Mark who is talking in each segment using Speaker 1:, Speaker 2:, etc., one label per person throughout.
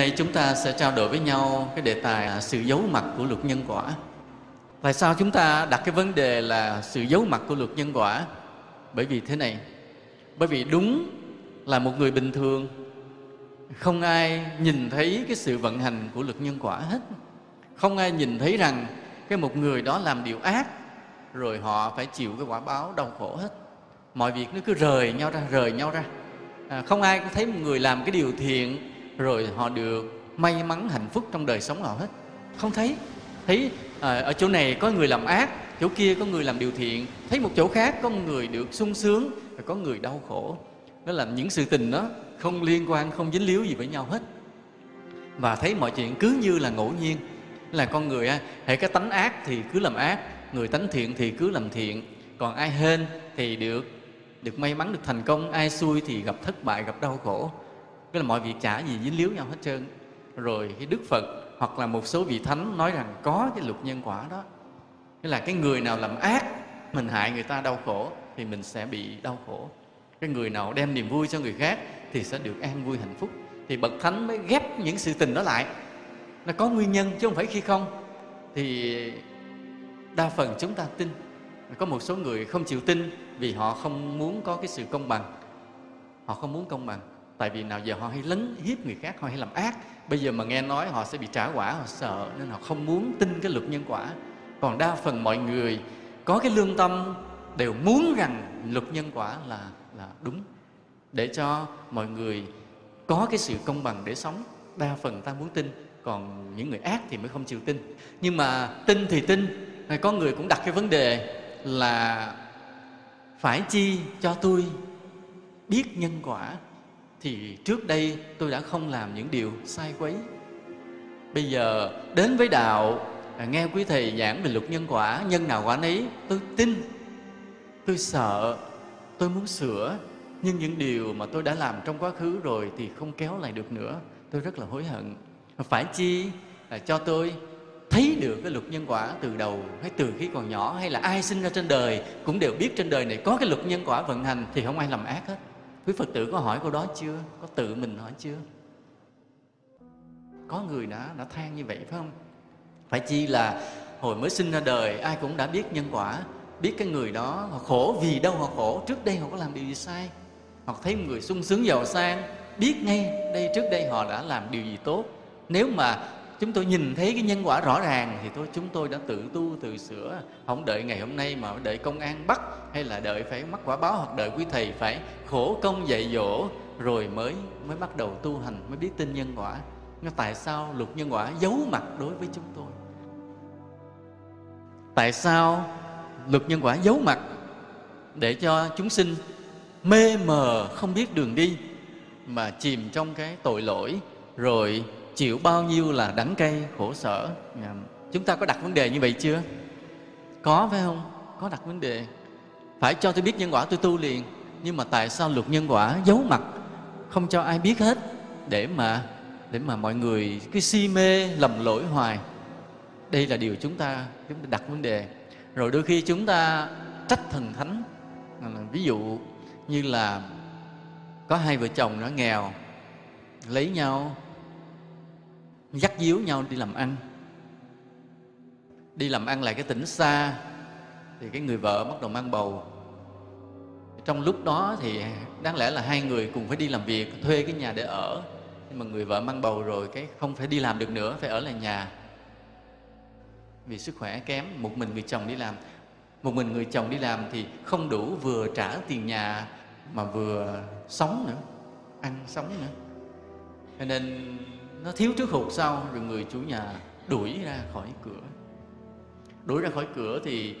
Speaker 1: Nay chúng ta sẽ trao đổi với nhau cái đề tài là sự giấu mặt của luật nhân quả. Tại sao chúng ta đặt cái vấn đề là sự giấu mặt của luật nhân quả? Bởi vì thế này, bởi vì đúng là một người bình thường không ai nhìn thấy cái sự vận hành của luật nhân quả hết. Không ai nhìn thấy rằng cái một người đó làm điều ác rồi họ phải chịu cái quả báo đau khổ hết. Mọi việc nó cứ rời nhau ra, rời nhau ra. À, không ai có thấy một người làm cái điều thiện rồi họ được may mắn hạnh phúc trong đời sống họ hết. Không thấy. Thấy à, ở chỗ này có người làm ác chỗ kia có người làm điều thiện. Thấy một chỗ khác có người được sung sướng và có người đau khổ. Đó là những sự tình đó không liên quan không dính líu gì với nhau hết. Và thấy mọi chuyện cứ như là ngẫu nhiên. Là con người hệ cái tánh ác thì cứ làm ác người tánh thiện thì cứ làm thiện. Còn ai hên thì được được may mắn được thành công ai xui thì gặp thất bại gặp đau khổ cái là mọi việc chả gì dính líu nhau hết trơn. Rồi cái đức phật hoặc là một số vị thánh nói rằng có cái luật nhân quả đó. Nghĩa là cái người nào làm ác, mình hại người ta đau khổ thì mình sẽ bị đau khổ. Cái người nào đem niềm vui cho người khác thì sẽ được an vui hạnh phúc. Thì bậc thánh mới ghép những sự tình đó lại. Nó có nguyên nhân chứ không phải khi không. Thì đa phần chúng ta tin. Có một số người không chịu tin vì họ không muốn có cái sự công bằng. Họ không muốn công bằng tại vì nào giờ họ hay lấn hiếp người khác, họ hay làm ác. Bây giờ mà nghe nói họ sẽ bị trả quả, họ sợ nên họ không muốn tin cái luật nhân quả. Còn đa phần mọi người có cái lương tâm đều muốn rằng luật nhân quả là là đúng. Để cho mọi người có cái sự công bằng để sống, đa phần ta muốn tin, còn những người ác thì mới không chịu tin. Nhưng mà tin thì tin có người cũng đặt cái vấn đề là phải chi cho tôi biết nhân quả thì trước đây tôi đã không làm những điều sai quấy. Bây giờ, đến với đạo à, nghe quý thầy giảng về luật nhân quả, nhân nào quả nấy tôi tin, tôi sợ, tôi muốn sửa. Nhưng những điều mà tôi đã làm trong quá khứ rồi thì không kéo lại được nữa. Tôi rất là hối hận. Phải chi là cho tôi thấy được cái luật nhân quả từ đầu hay từ khi còn nhỏ hay là ai sinh ra trên đời cũng đều biết trên đời này có cái luật nhân quả vận hành thì không ai làm ác hết quý phật tử có hỏi câu đó chưa? Có tự mình hỏi chưa? Có người đã đã than như vậy phải không? Phải chi là hồi mới sinh ra đời, ai cũng đã biết nhân quả, biết cái người đó, họ khổ vì đâu họ khổ, trước đây họ có làm điều gì sai? Hoặc thấy một người sung sướng giàu sang, biết ngay đây trước đây họ đã làm điều gì tốt. Nếu mà chúng tôi nhìn thấy cái nhân quả rõ ràng thì tôi chúng tôi đã tự tu, tự sửa. Không đợi ngày hôm nay mà đợi công an bắt hay là đợi phải mắc quả báo hoặc đợi quý thầy phải khổ công dạy dỗ rồi mới mới bắt đầu tu hành, mới biết tin nhân quả. Nhưng tại sao luật nhân quả giấu mặt đối với chúng tôi? Tại sao luật nhân quả giấu mặt để cho chúng sinh mê mờ không biết đường đi mà chìm trong cái tội lỗi rồi chịu bao nhiêu là đắng cay, khổ sở. Dạ. Chúng ta có đặt vấn đề như vậy chưa? Có, phải không? Có đặt vấn đề. Phải cho tôi biết nhân quả, tôi tu liền. Nhưng mà tại sao luật nhân quả giấu mặt, không cho ai biết hết? Để mà để mà mọi người cứ si mê, lầm lỗi hoài. Đây là điều chúng ta chúng ta đặt vấn đề. Rồi đôi khi chúng ta trách thần thánh. Ví dụ như là có hai vợ chồng nó nghèo, lấy nhau dắt díu nhau đi làm ăn. Đi làm ăn lại cái tỉnh xa, thì cái người vợ bắt đầu mang bầu. Trong lúc đó thì đáng lẽ là hai người cùng phải đi làm việc, thuê cái nhà để ở. Nhưng mà người vợ mang bầu rồi cái không phải đi làm được nữa, phải ở lại nhà. Vì sức khỏe kém, một mình người chồng đi làm. Một mình người chồng đi làm thì không đủ vừa trả tiền nhà, mà vừa sống nữa, ăn sống nữa. Cho nên nó thiếu trước hụt sau, rồi người chủ nhà đuổi ra khỏi cửa. Đuổi ra khỏi cửa thì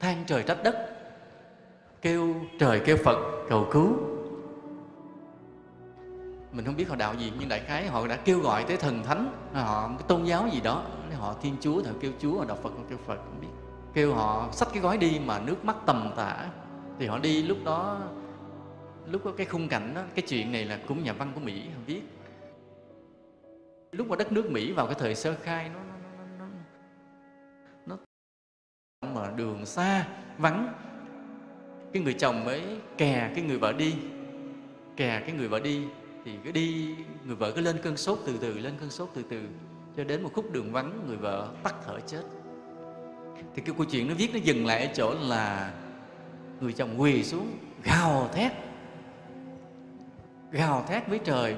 Speaker 1: than trời trách đất, kêu trời kêu phật cầu cứu. Mình không biết họ đạo gì, nhưng đại khái họ đã kêu gọi tới thần thánh. Họ cái tôn giáo gì đó họ thiên chúa, họ kêu chúa, họ đạo phật, họ kêu phật, không biết. Kêu họ xách cái gói đi mà nước mắt tầm tả thì họ đi lúc đó, lúc có cái khung cảnh đó, cái chuyện này là cũng nhà văn của mỹ họ viết lúc mà đất nước mỹ vào cái thời sơ khai nó nó nó nó, nó mà đường xa vắng. Cái người chồng mới kè cái người vợ đi kè cái người vợ đi thì cứ đi người vợ cứ lên cơn sốt từ từ lên cơn sốt từ từ cho đến một khúc đường vắng người vợ tắt thở chết. Thì cái câu chuyện nó viết nó dừng lại ở chỗ là người chồng quỳ xuống gào thét gào thét với trời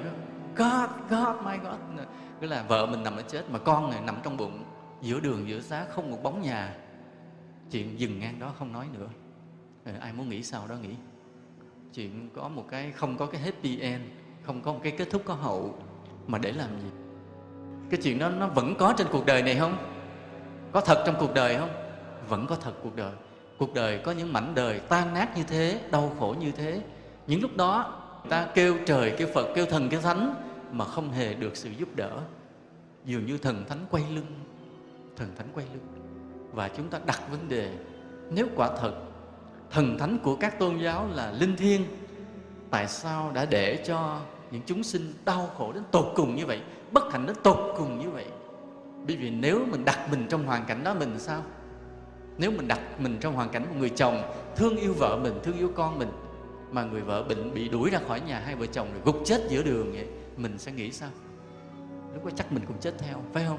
Speaker 1: God, God, my God. Cứ là vợ mình nằm ở chết Mà con này nằm trong bụng Giữa đường, giữa xá, không một bóng nhà. Chuyện dừng ngang đó không nói nữa. Ờ, ai muốn nghĩ sao đó nghĩ. Chuyện có một cái không có cái happy end Không có một cái kết thúc có hậu Mà để làm gì? Cái chuyện đó nó vẫn có trên cuộc đời này không? Có thật trong cuộc đời không? Vẫn có thật cuộc đời. Cuộc đời có những mảnh đời tan nát như thế Đau khổ như thế. Những lúc đó ta kêu trời, kêu phật, kêu thần, kêu thánh mà không hề được sự giúp đỡ. Dường như thần thánh quay lưng, thần thánh quay lưng. Và chúng ta đặt vấn đề, nếu quả thật thần thánh của các tôn giáo là linh thiêng, tại sao đã để cho những chúng sinh đau khổ đến tột cùng như vậy, bất hạnh đến tột cùng như vậy? Bởi vì nếu mình đặt mình trong hoàn cảnh đó mình sao? Nếu mình đặt mình trong hoàn cảnh của người chồng thương yêu vợ mình, thương yêu con mình mà người vợ bệnh bị đuổi ra khỏi nhà hai vợ chồng rồi gục chết giữa đường vậy, mình sẽ nghĩ sao? Lúc đó chắc mình cũng chết theo, phải không?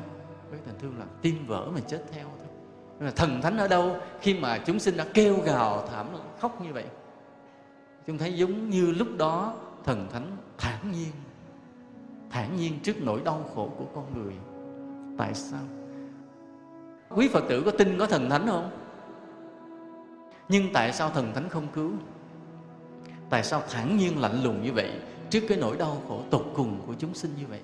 Speaker 1: Với tình thương là tim vỡ mình chết theo thôi. Là thần thánh ở đâu khi mà chúng sinh đã kêu gào thảm khóc như vậy? Chúng thấy giống như lúc đó thần thánh thản nhiên thản nhiên trước nỗi đau khổ của con người. Tại sao? Quý phật tử có tin có thần thánh không? Nhưng tại sao thần thánh không cứu? Tại sao thản nhiên lạnh lùng như vậy trước cái nỗi đau khổ tột cùng của chúng sinh như vậy?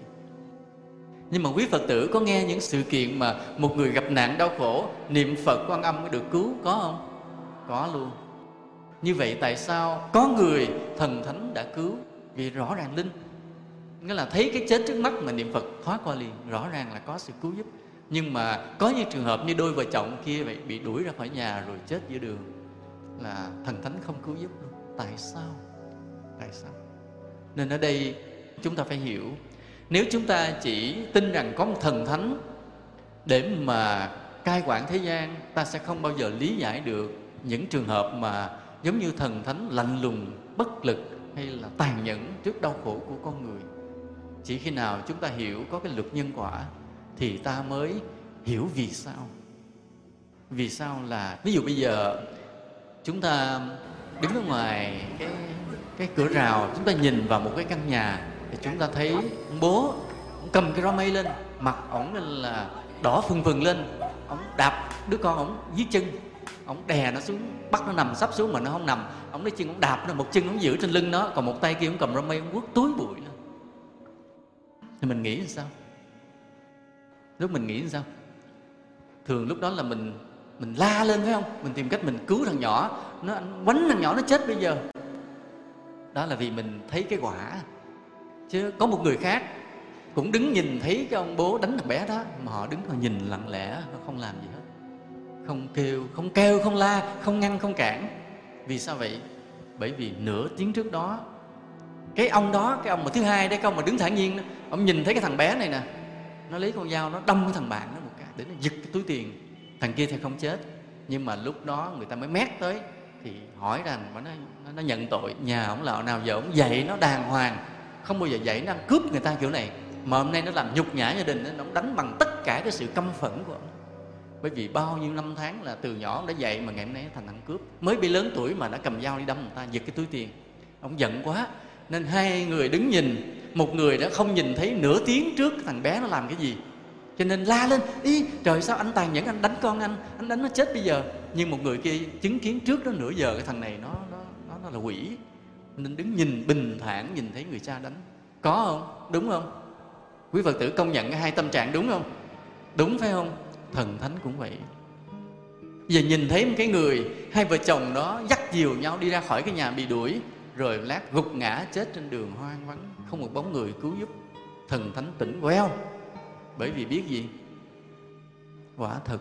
Speaker 1: Nhưng mà quý phật tử có nghe những sự kiện mà một người gặp nạn đau khổ, niệm phật quan âm mới được cứu, có không? Có luôn. Như vậy tại sao có người thần thánh đã cứu? Vì rõ ràng linh. Nghĩa là thấy cái chết trước mắt mà niệm phật thoát qua liền, rõ ràng là có sự cứu giúp. Nhưng mà có những trường hợp như đôi vợ chồng kia vậy bị đuổi ra khỏi nhà rồi chết giữa đường, là thần thánh không cứu giúp luôn tại sao? Tại sao? Nên ở đây chúng ta phải hiểu, nếu chúng ta chỉ tin rằng có một thần thánh để mà cai quản thế gian, ta sẽ không bao giờ lý giải được những trường hợp mà giống như thần thánh lạnh lùng, bất lực hay là tàn nhẫn trước đau khổ của con người. Chỉ khi nào chúng ta hiểu có cái luật nhân quả thì ta mới hiểu vì sao. Vì sao là, ví dụ bây giờ chúng ta đứng ở ngoài cái cái cửa rào, chúng ta nhìn vào một cái căn nhà thì chúng ta thấy ông bố ông cầm cái rau mây lên, mặt ổng là đỏ phừng phừng lên. Ông đạp đứa con ổng dưới chân ông đè nó xuống, bắt nó nằm, sắp xuống mà nó không nằm. Ông lấy chân ông đạp nó, một chân ông giữ trên lưng nó, còn một tay kia ông cầm rau mây ông quất túi bụi lên. Thì mình nghĩ sao? Lúc mình nghĩ sao? Thường lúc đó là mình mình la lên phải không? Mình tìm cách mình cứu thằng nhỏ. Nó, quánh thằng nhỏ nó chết bây giờ. Đó là vì mình thấy cái quả. Chứ có một người khác cũng đứng nhìn thấy cái ông bố đánh thằng bé đó, mà họ đứng họ nhìn lặng lẽ, họ không làm gì hết. Không kêu không kêu, không la, không ngăn, không cản. Vì sao vậy? Bởi vì nửa tiếng trước đó, cái ông đó, cái ông mà thứ hai đấy, cái ông mà đứng thản nhiên đó, ông nhìn thấy cái thằng bé này nè, nó lấy con dao, nó đâm cái thằng bạn nó một cái, để nó giật cái túi tiền thằng kia thì không chết nhưng mà lúc đó người ta mới mét tới thì hỏi rằng nó, nó, nó nhận tội. Nhà ông là nào giờ ông dạy nó đàng hoàng không bao giờ dạy nó ăn cướp người ta kiểu này. Mà hôm nay nó làm nhục nhã gia đình nó đánh bằng tất cả cái sự căm phẫn của ông. Bởi vì bao nhiêu năm tháng là từ nhỏ ông đã dạy mà ngày hôm nay thành ăn cướp. Mới bị lớn tuổi mà đã cầm dao đi đâm người ta giật cái túi tiền. Ông giận quá nên hai người đứng nhìn. Một người đã không nhìn thấy nửa tiếng trước thằng bé nó làm cái gì cho nên la lên ý trời sao anh tàn nhẫn anh đánh con anh anh đánh nó chết bây giờ? Nhưng một người kia chứng kiến trước đó nửa giờ cái thằng này nó nó nó, nó là quỷ. Nên đứng nhìn bình thản nhìn thấy người cha đánh. Có không? Đúng không? Quý phật tử công nhận hai tâm trạng đúng không? Đúng phải không? Thần thánh cũng vậy. Giờ nhìn thấy một cái người hai vợ chồng đó dắt dìu nhau đi ra khỏi cái nhà bị đuổi rồi lát gục ngã chết trên đường hoang vắng không một bóng người cứu giúp. Thần thánh tỉnh queo bởi vì biết gì? Quả thật,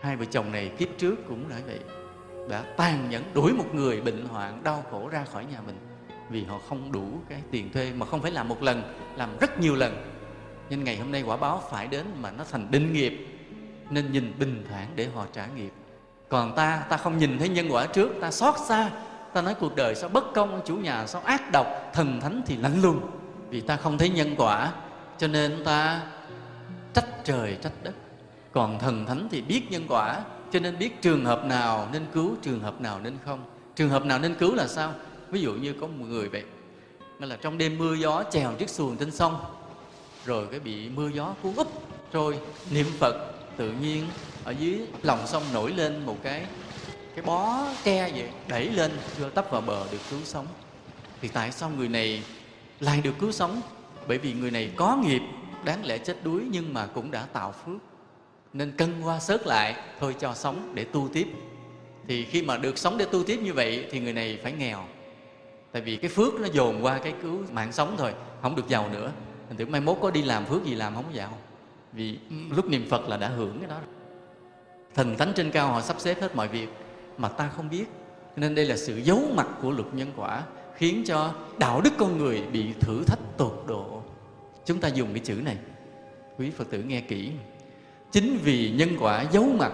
Speaker 1: hai vợ chồng này kiếp trước cũng đã vậy. Đã tàn nhẫn đuổi một người bệnh hoạn, đau khổ ra khỏi nhà mình. Vì họ không đủ cái tiền thuê mà không phải làm một lần, làm rất nhiều lần. Nên ngày hôm nay quả báo phải đến mà nó thành định nghiệp. Nên nhìn bình thản để họ trả nghiệp. Còn ta ta không nhìn thấy nhân quả trước, ta xót xa. Ta nói cuộc đời sao bất công, chủ nhà sao ác độc, thần thánh thì lạnh lùng. Vì ta không thấy nhân quả cho nên ta trách trời, trách đất. Còn thần thánh thì biết nhân quả, cho nên biết trường hợp nào nên cứu, trường hợp nào nên không. Trường hợp nào nên cứu là sao? Ví dụ như có một người vậy. Nên là trong đêm mưa gió chèo chiếc xuồng trên sông, rồi cái bị mưa gió cuốn úp, trôi, niệm phật, tự nhiên ở dưới lòng sông nổi lên một cái cái bó tre vậy, đẩy lên chưa tấp vào bờ được cứu sống. Thì tại sao người này lại được cứu sống? Bởi vì người này có nghiệp, đáng lẽ chết đuối nhưng mà cũng đã tạo phước. Nên cân qua sớt lại, thôi cho sống để tu tiếp. Thì khi mà được sống để tu tiếp như vậy thì người này phải nghèo. Tại vì cái phước nó dồn qua cái cứu mạng sống thôi, không được giàu nữa. Mình tưởng mai mốt có đi làm phước gì làm không giàu. Vì lúc niệm phật là đã hưởng cái đó thần thánh trên cao họ sắp xếp hết mọi việc mà ta không biết. Nên đây là sự giấu mặt của luật nhân quả khiến cho đạo đức con người bị thử thách tột độ. Chúng ta dùng cái chữ này. Quý phật tử nghe kỹ. Chính vì nhân quả giấu mặt,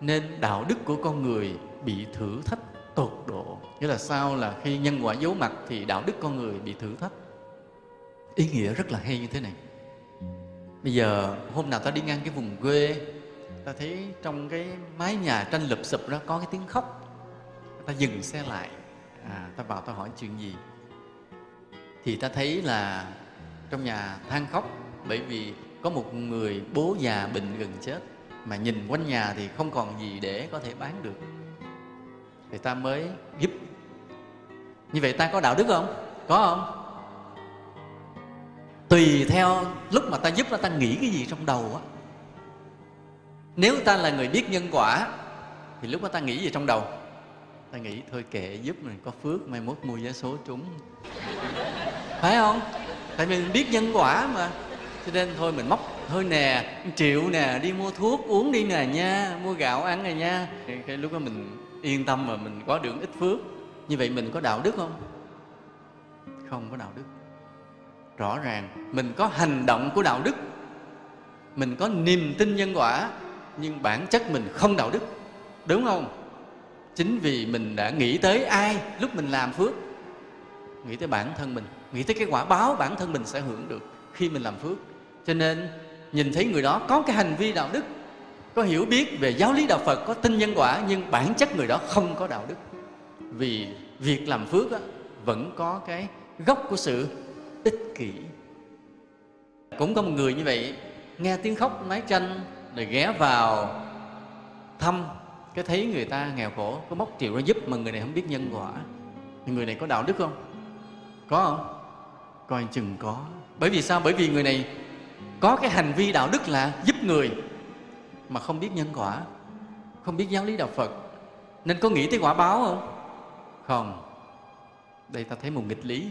Speaker 1: nên đạo đức của con người bị thử thách tột độ. Nghĩa là sao? Là khi nhân quả giấu mặt thì đạo đức con người bị thử thách. Ý nghĩa rất là hay như thế này. Bây giờ, hôm nào ta đi ngang cái vùng quê, ta thấy trong cái mái nhà tranh lụp sụp đó có cái tiếng khóc. Ta dừng xe lại à, ta vào ta hỏi chuyện gì? Thì ta thấy là trong nhà than khóc bởi vì có một người bố già bệnh gần chết mà nhìn quanh nhà thì không còn gì để có thể bán được. Thì ta mới giúp. Như vậy ta có đạo đức không? Có không? Tùy theo lúc mà ta giúp ta nghĩ cái gì trong đầu á. Nếu ta là người biết nhân quả thì lúc đó ta nghĩ gì trong đầu? Ta nghĩ thôi kệ, giúp mình có phước, mai mốt mua vé số trúng. Phải không? Tại vì mình biết nhân quả mà. Cho nên thôi mình móc, thôi nè triệu nè, đi mua thuốc, uống đi nè nha, mua gạo ăn nè nha. Cái lúc đó mình yên tâm mà mình có được ít phước. Như vậy mình có đạo đức không? Không có đạo đức. Rõ ràng, mình có hành động của đạo đức. Mình có niềm tin nhân quả, nhưng bản chất mình không đạo đức. Đúng không? Chính vì mình đã nghĩ tới ai lúc mình làm phước nghĩ tới bản thân mình nghĩ tới cái quả báo bản thân mình sẽ hưởng được khi mình làm phước. Cho nên nhìn thấy người đó có cái hành vi đạo đức có hiểu biết về giáo lý đạo phật có tin nhân quả nhưng bản chất người đó không có đạo đức. Vì việc làm phước á, vẫn có cái gốc của sự ích kỷ. Cũng có một người như vậy nghe tiếng khóc mái tranh rồi ghé vào thăm cái thấy người ta nghèo khổ, có móc triệu ra giúp mà người này không biết nhân quả. Thì người này có đạo đức không? Có không? Coi chừng có. Bởi vì sao? Bởi vì người này có cái hành vi đạo đức là giúp người mà không biết nhân quả, không biết giáo lý đạo phật. Nên có nghĩ tới quả báo không? Không. Đây ta thấy một nghịch lý.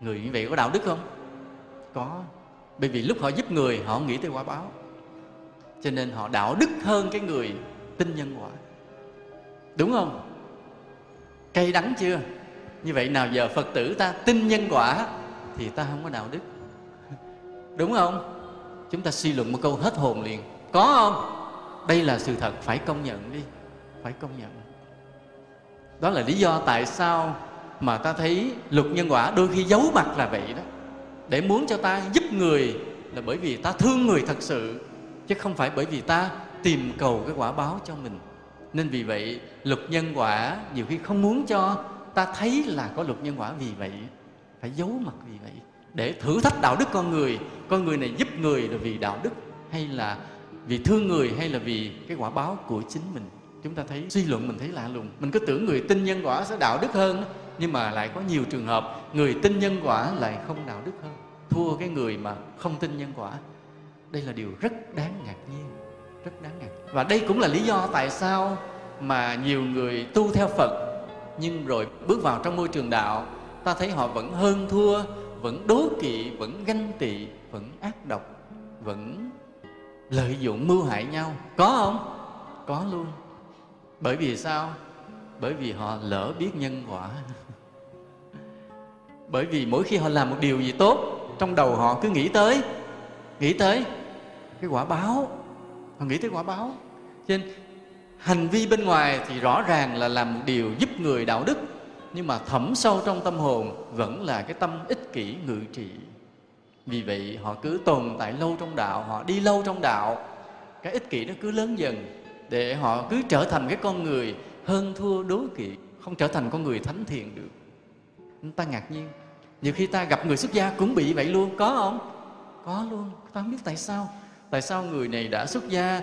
Speaker 1: Người như vậy có đạo đức không? Có. Bởi vì lúc họ giúp người, họ nghĩ tới quả báo. Cho nên họ đạo đức hơn cái người tin nhân quả. Đúng không? Cay đắng chưa? Như vậy nào giờ phật tử ta tin nhân quả thì ta không có đạo đức. Đúng không? Chúng ta suy luận một câu hết hồn liền. Có không? Đây là sự thật, phải công nhận đi. Phải công nhận. Đó là lý do tại sao mà ta thấy luật nhân quả đôi khi giấu mặt là vậy đó. Để muốn cho ta giúp người là bởi vì ta thương người thật sự, chứ không phải bởi vì ta tìm cầu cái quả báo cho mình. Nên vì vậy, luật nhân quả nhiều khi không muốn cho ta thấy là có luật nhân quả. Vì vậy, phải giấu mặt vì vậy. Để thử thách đạo đức con người. Con người này giúp người là vì đạo đức hay là vì thương người hay là vì cái quả báo của chính mình? Chúng ta thấy, suy luận mình thấy lạ lùng. Mình cứ tưởng người tin nhân quả sẽ đạo đức hơn, nhưng mà lại có nhiều trường hợp người tin nhân quả lại không đạo đức hơn. Thua cái người mà không tin nhân quả. Đây là điều rất đáng ngạc nhiên rất đáng ngạc. Và đây cũng là lý do tại sao mà nhiều người tu theo phật, nhưng rồi bước vào trong môi trường đạo, ta thấy họ vẫn hơn thua, vẫn đố kỵ, vẫn ganh tị, vẫn ác độc, vẫn lợi dụng mưu hại nhau. Có không? Có luôn. Bởi vì sao? Bởi vì họ lỡ biết nhân quả. Bởi vì mỗi khi họ làm một điều gì tốt, trong đầu họ cứ nghĩ tới nghĩ tới cái quả báo họ nghĩ tới quả báo. Cho nên, hành vi bên ngoài thì rõ ràng là làm một điều giúp người đạo đức, nhưng mà thẩm sâu trong tâm hồn vẫn là cái tâm ích kỷ ngự trị. Vì vậy, họ cứ tồn tại lâu trong đạo, họ đi lâu trong đạo, cái ích kỷ nó cứ lớn dần, để họ cứ trở thành cái con người hơn thua đố kỵ, không trở thành con người thánh thiện được. Ta ngạc nhiên. Nhiều khi ta gặp người xuất gia cũng bị vậy luôn. Có không? Có luôn. Ta không biết tại sao tại sao người này đã xuất gia,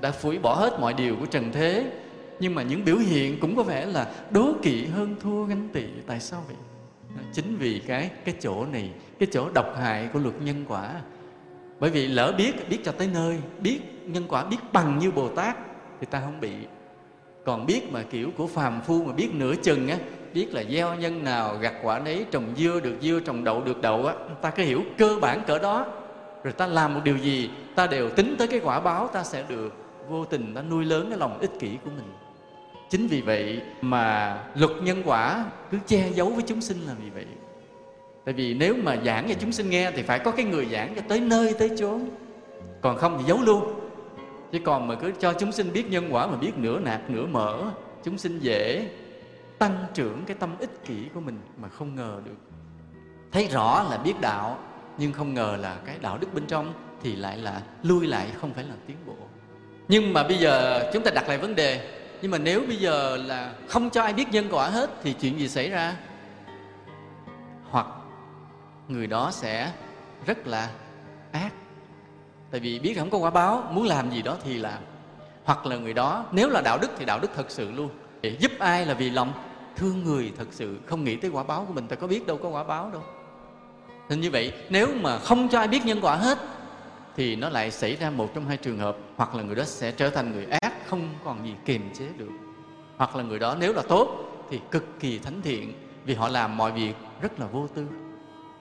Speaker 1: đã phủi bỏ hết mọi điều của trần thế? Nhưng mà những biểu hiện cũng có vẻ là đố kỵ hơn thua ganh tị. Tại sao vậy? Chính vì cái cái chỗ này, cái chỗ độc hại của luật nhân quả. Bởi vì lỡ biết biết cho tới nơi, biết nhân quả biết bằng như bồ tát, thì ta không bị. Còn biết mà kiểu của phàm phu mà biết nửa chừng á, biết là gieo nhân nào, gặt quả nấy, trồng dưa được dưa, trồng đậu được đậu á, ta cứ hiểu cơ bản cỡ đó rồi ta làm một điều gì, ta đều tính tới cái quả báo, ta sẽ được vô tình ta nuôi lớn cái lòng ích kỷ của mình. Chính vì vậy mà luật nhân quả cứ che giấu với chúng sinh là vì vậy. Tại vì nếu mà giảng cho chúng sinh nghe thì phải có cái người giảng cho tới nơi tới chốn. Còn không thì giấu luôn. Chứ còn mà cứ cho chúng sinh biết nhân quả mà biết nửa nạt, nửa mở chúng sinh dễ tăng trưởng cái tâm ích kỷ của mình mà không ngờ được. Thấy rõ là biết đạo nhưng không ngờ là cái đạo đức bên trong thì lại là lui lại, không phải là tiến bộ. Nhưng mà bây giờ chúng ta đặt lại vấn đề. Nhưng mà nếu bây giờ là không cho ai biết nhân quả hết thì chuyện gì xảy ra? Hoặc người đó sẽ rất là ác. Tại vì biết không có quả báo, muốn làm gì đó thì làm. Hoặc là người đó, nếu là đạo đức thì đạo đức thật sự luôn. Để giúp ai là vì lòng thương người thật sự, không nghĩ tới quả báo của mình, ta có biết đâu có quả báo đâu nên như vậy, nếu mà không cho ai biết nhân quả hết, thì nó lại xảy ra một trong hai trường hợp. Hoặc là người đó sẽ trở thành người ác, không còn gì kiềm chế được. Hoặc là người đó nếu là tốt, thì cực kỳ thánh thiện, vì họ làm mọi việc rất là vô tư.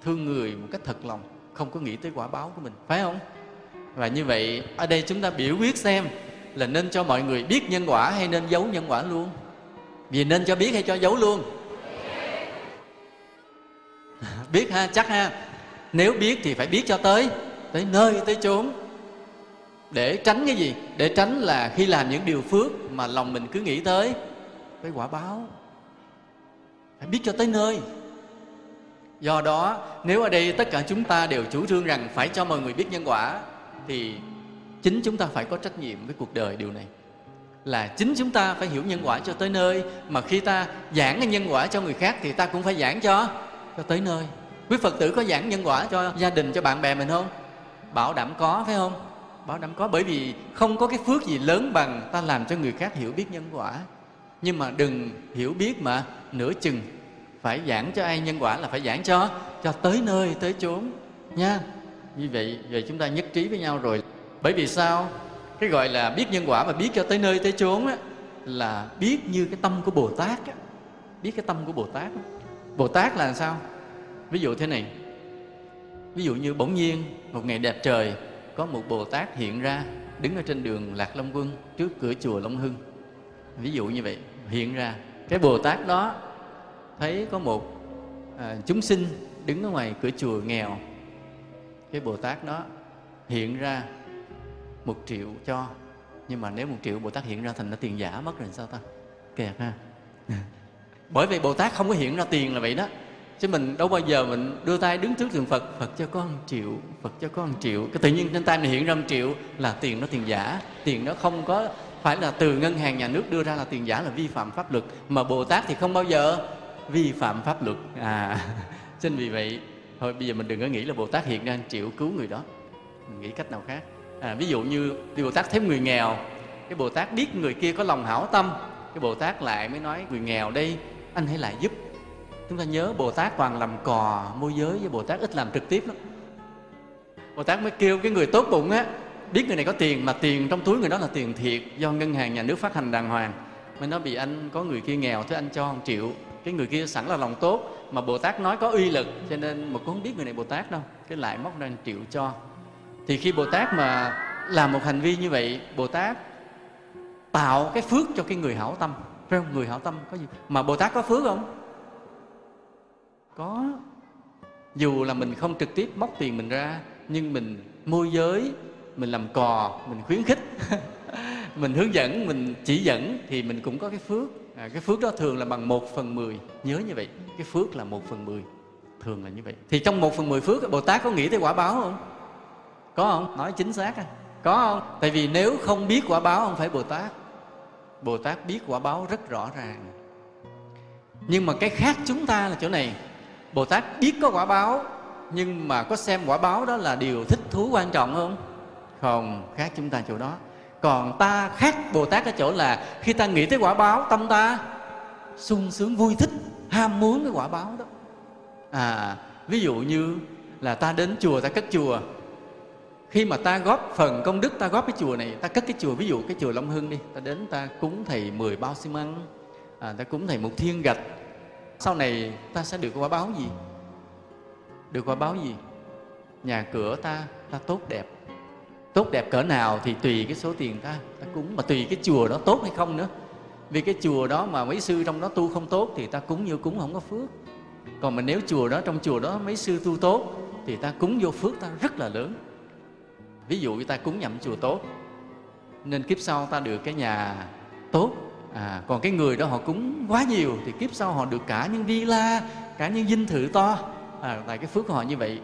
Speaker 1: Thương người một cách thật lòng, không có nghĩ tới quả báo của mình, phải không? Và như vậy, ở đây chúng ta biểu quyết xem là nên cho mọi người biết nhân quả hay nên giấu nhân quả luôn. Vì nên cho biết hay cho giấu luôn biết ha, chắc ha. Nếu biết thì phải biết cho tới tới nơi, tới chốn. Để tránh cái gì? Để tránh là khi làm những điều phước mà lòng mình cứ nghĩ tới cái quả báo. Phải biết cho tới nơi. Do đó, nếu ở đây tất cả chúng ta đều chủ trương rằng phải cho mọi người biết nhân quả, thì chính chúng ta phải có trách nhiệm với cuộc đời điều này. Là chính chúng ta phải hiểu nhân quả cho tới nơi, mà khi ta giảng cái nhân quả cho người khác thì ta cũng phải giảng cho cho tới nơi. Quý phật tử có giảng nhân quả cho gia đình cho bạn bè mình không? Bảo đảm có phải không? Bảo đảm có bởi vì không có cái phước gì lớn bằng ta làm cho người khác hiểu biết nhân quả. Nhưng mà đừng hiểu biết mà nửa chừng. Phải giảng cho ai nhân quả là phải giảng cho cho tới nơi tới chốn nha. Như vậy vậy chúng ta nhất trí với nhau rồi. Bởi vì sao? Cái gọi là biết nhân quả và biết cho tới nơi tới chốn á, là biết như cái tâm của bồ tát á. biết cái tâm của bồ tát á bồ tát là sao? Ví dụ thế này. Ví dụ như bỗng nhiên một ngày đẹp trời có một bồ tát hiện ra đứng ở trên đường lạc long quân trước cửa chùa long hưng. Ví dụ như vậy hiện ra. Cái bồ tát đó thấy có một à, chúng sinh đứng ở ngoài cửa chùa nghèo. Cái bồ tát đó hiện ra một triệu cho. Nhưng mà nếu một triệu bồ tát hiện ra thành nó tiền giả mất rồi sao ta? Kẹt ha bởi vì bồ tát không có hiện ra tiền là vậy đó. Chứ mình đâu bao giờ mình đưa tay đứng trước tượng phật phật cho con triệu phật cho con triệu. Cái tự nhiên trên tay mình hiện ra một triệu là tiền nó tiền giả. Tiền nó không có phải là từ ngân hàng nhà nước đưa ra là tiền giả là vi phạm pháp luật. Mà bồ tát thì không bao giờ vi phạm pháp luật. À nên vì vậy thôi bây giờ mình đừng có nghĩ là bồ tát hiện ra triệu cứu người đó. Mình nghĩ cách nào khác? À, ví dụ như bồ tát thấy người nghèo cái bồ tát biết người kia có lòng hảo tâm cái bồ tát lại mới nói người nghèo đây anh hãy lại giúp. Chúng ta nhớ bồ tát toàn làm cò môi giới với bồ tát ít làm trực tiếp lắm. Bồ tát mới kêu cái người tốt bụng á, biết người này có tiền mà tiền trong túi người đó là tiền thiệt do ngân hàng nhà nước phát hành đàng hoàng. Mới nói bị anh có người kia nghèo thế anh cho một triệu. Cái người kia sẵn là lòng tốt mà bồ tát nói có uy lực, cho nên mà cũng không biết người này bồ tát đâu. Cái lại móc ra một triệu cho. Thì khi bồ tát mà làm một hành vi như vậy, bồ tát tạo cái phước cho cái người hảo tâm phải không người hảo tâm có gì? Mà bồ tát có phước không? Có. Dù là mình không trực tiếp móc tiền mình ra nhưng mình môi giới mình làm cò mình khuyến khích mình hướng dẫn mình chỉ dẫn thì mình cũng có cái phước. À, cái phước đó thường là bằng một phần mười. Nhớ như vậy cái phước là một phần mười. Thường là như vậy. Thì trong một phần mười phước bồ tát có nghĩ tới quả báo không? Có không? Nói chính xác à? có không? Tại vì nếu không biết quả báo không phải bồ tát bồ tát biết quả báo rất rõ ràng. Nhưng mà cái khác chúng ta là chỗ này. Bồ tát biết có quả báo nhưng mà có xem quả báo đó là điều thích thú quan trọng không? Không khác chúng ta chỗ đó. Còn ta khác bồ tát ở chỗ là khi ta nghĩ tới quả báo tâm ta sung sướng vui thích ham muốn cái quả báo đó. À ví dụ như là ta đến chùa ta cất chùa khi mà ta góp phần công đức ta góp cái chùa này ta cất cái chùa ví dụ cái chùa long hưng đi ta đến ta cúng thầy 10 bao xi măng à, ta cúng thầy một thiên gạch. Sau này ta sẽ được quả báo gì? Được quả báo gì? Nhà cửa ta ta tốt đẹp. Tốt đẹp cỡ nào thì tùy cái số tiền ta ta cúng. Mà tùy cái chùa đó tốt hay không nữa. Vì cái chùa đó mà mấy sư trong đó tu không tốt thì ta cúng như cúng không có phước. Còn mà nếu chùa đó trong chùa đó mấy sư tu tốt thì ta cúng vô phước ta rất là lớn ví dụ người ta cúng nhậm chùa tốt nên kiếp sau ta được cái nhà tốt. À, còn cái người đó họ cúng quá nhiều thì kiếp sau họ được cả những villa cả những dinh thự to. À, tại cái phước của họ như vậy.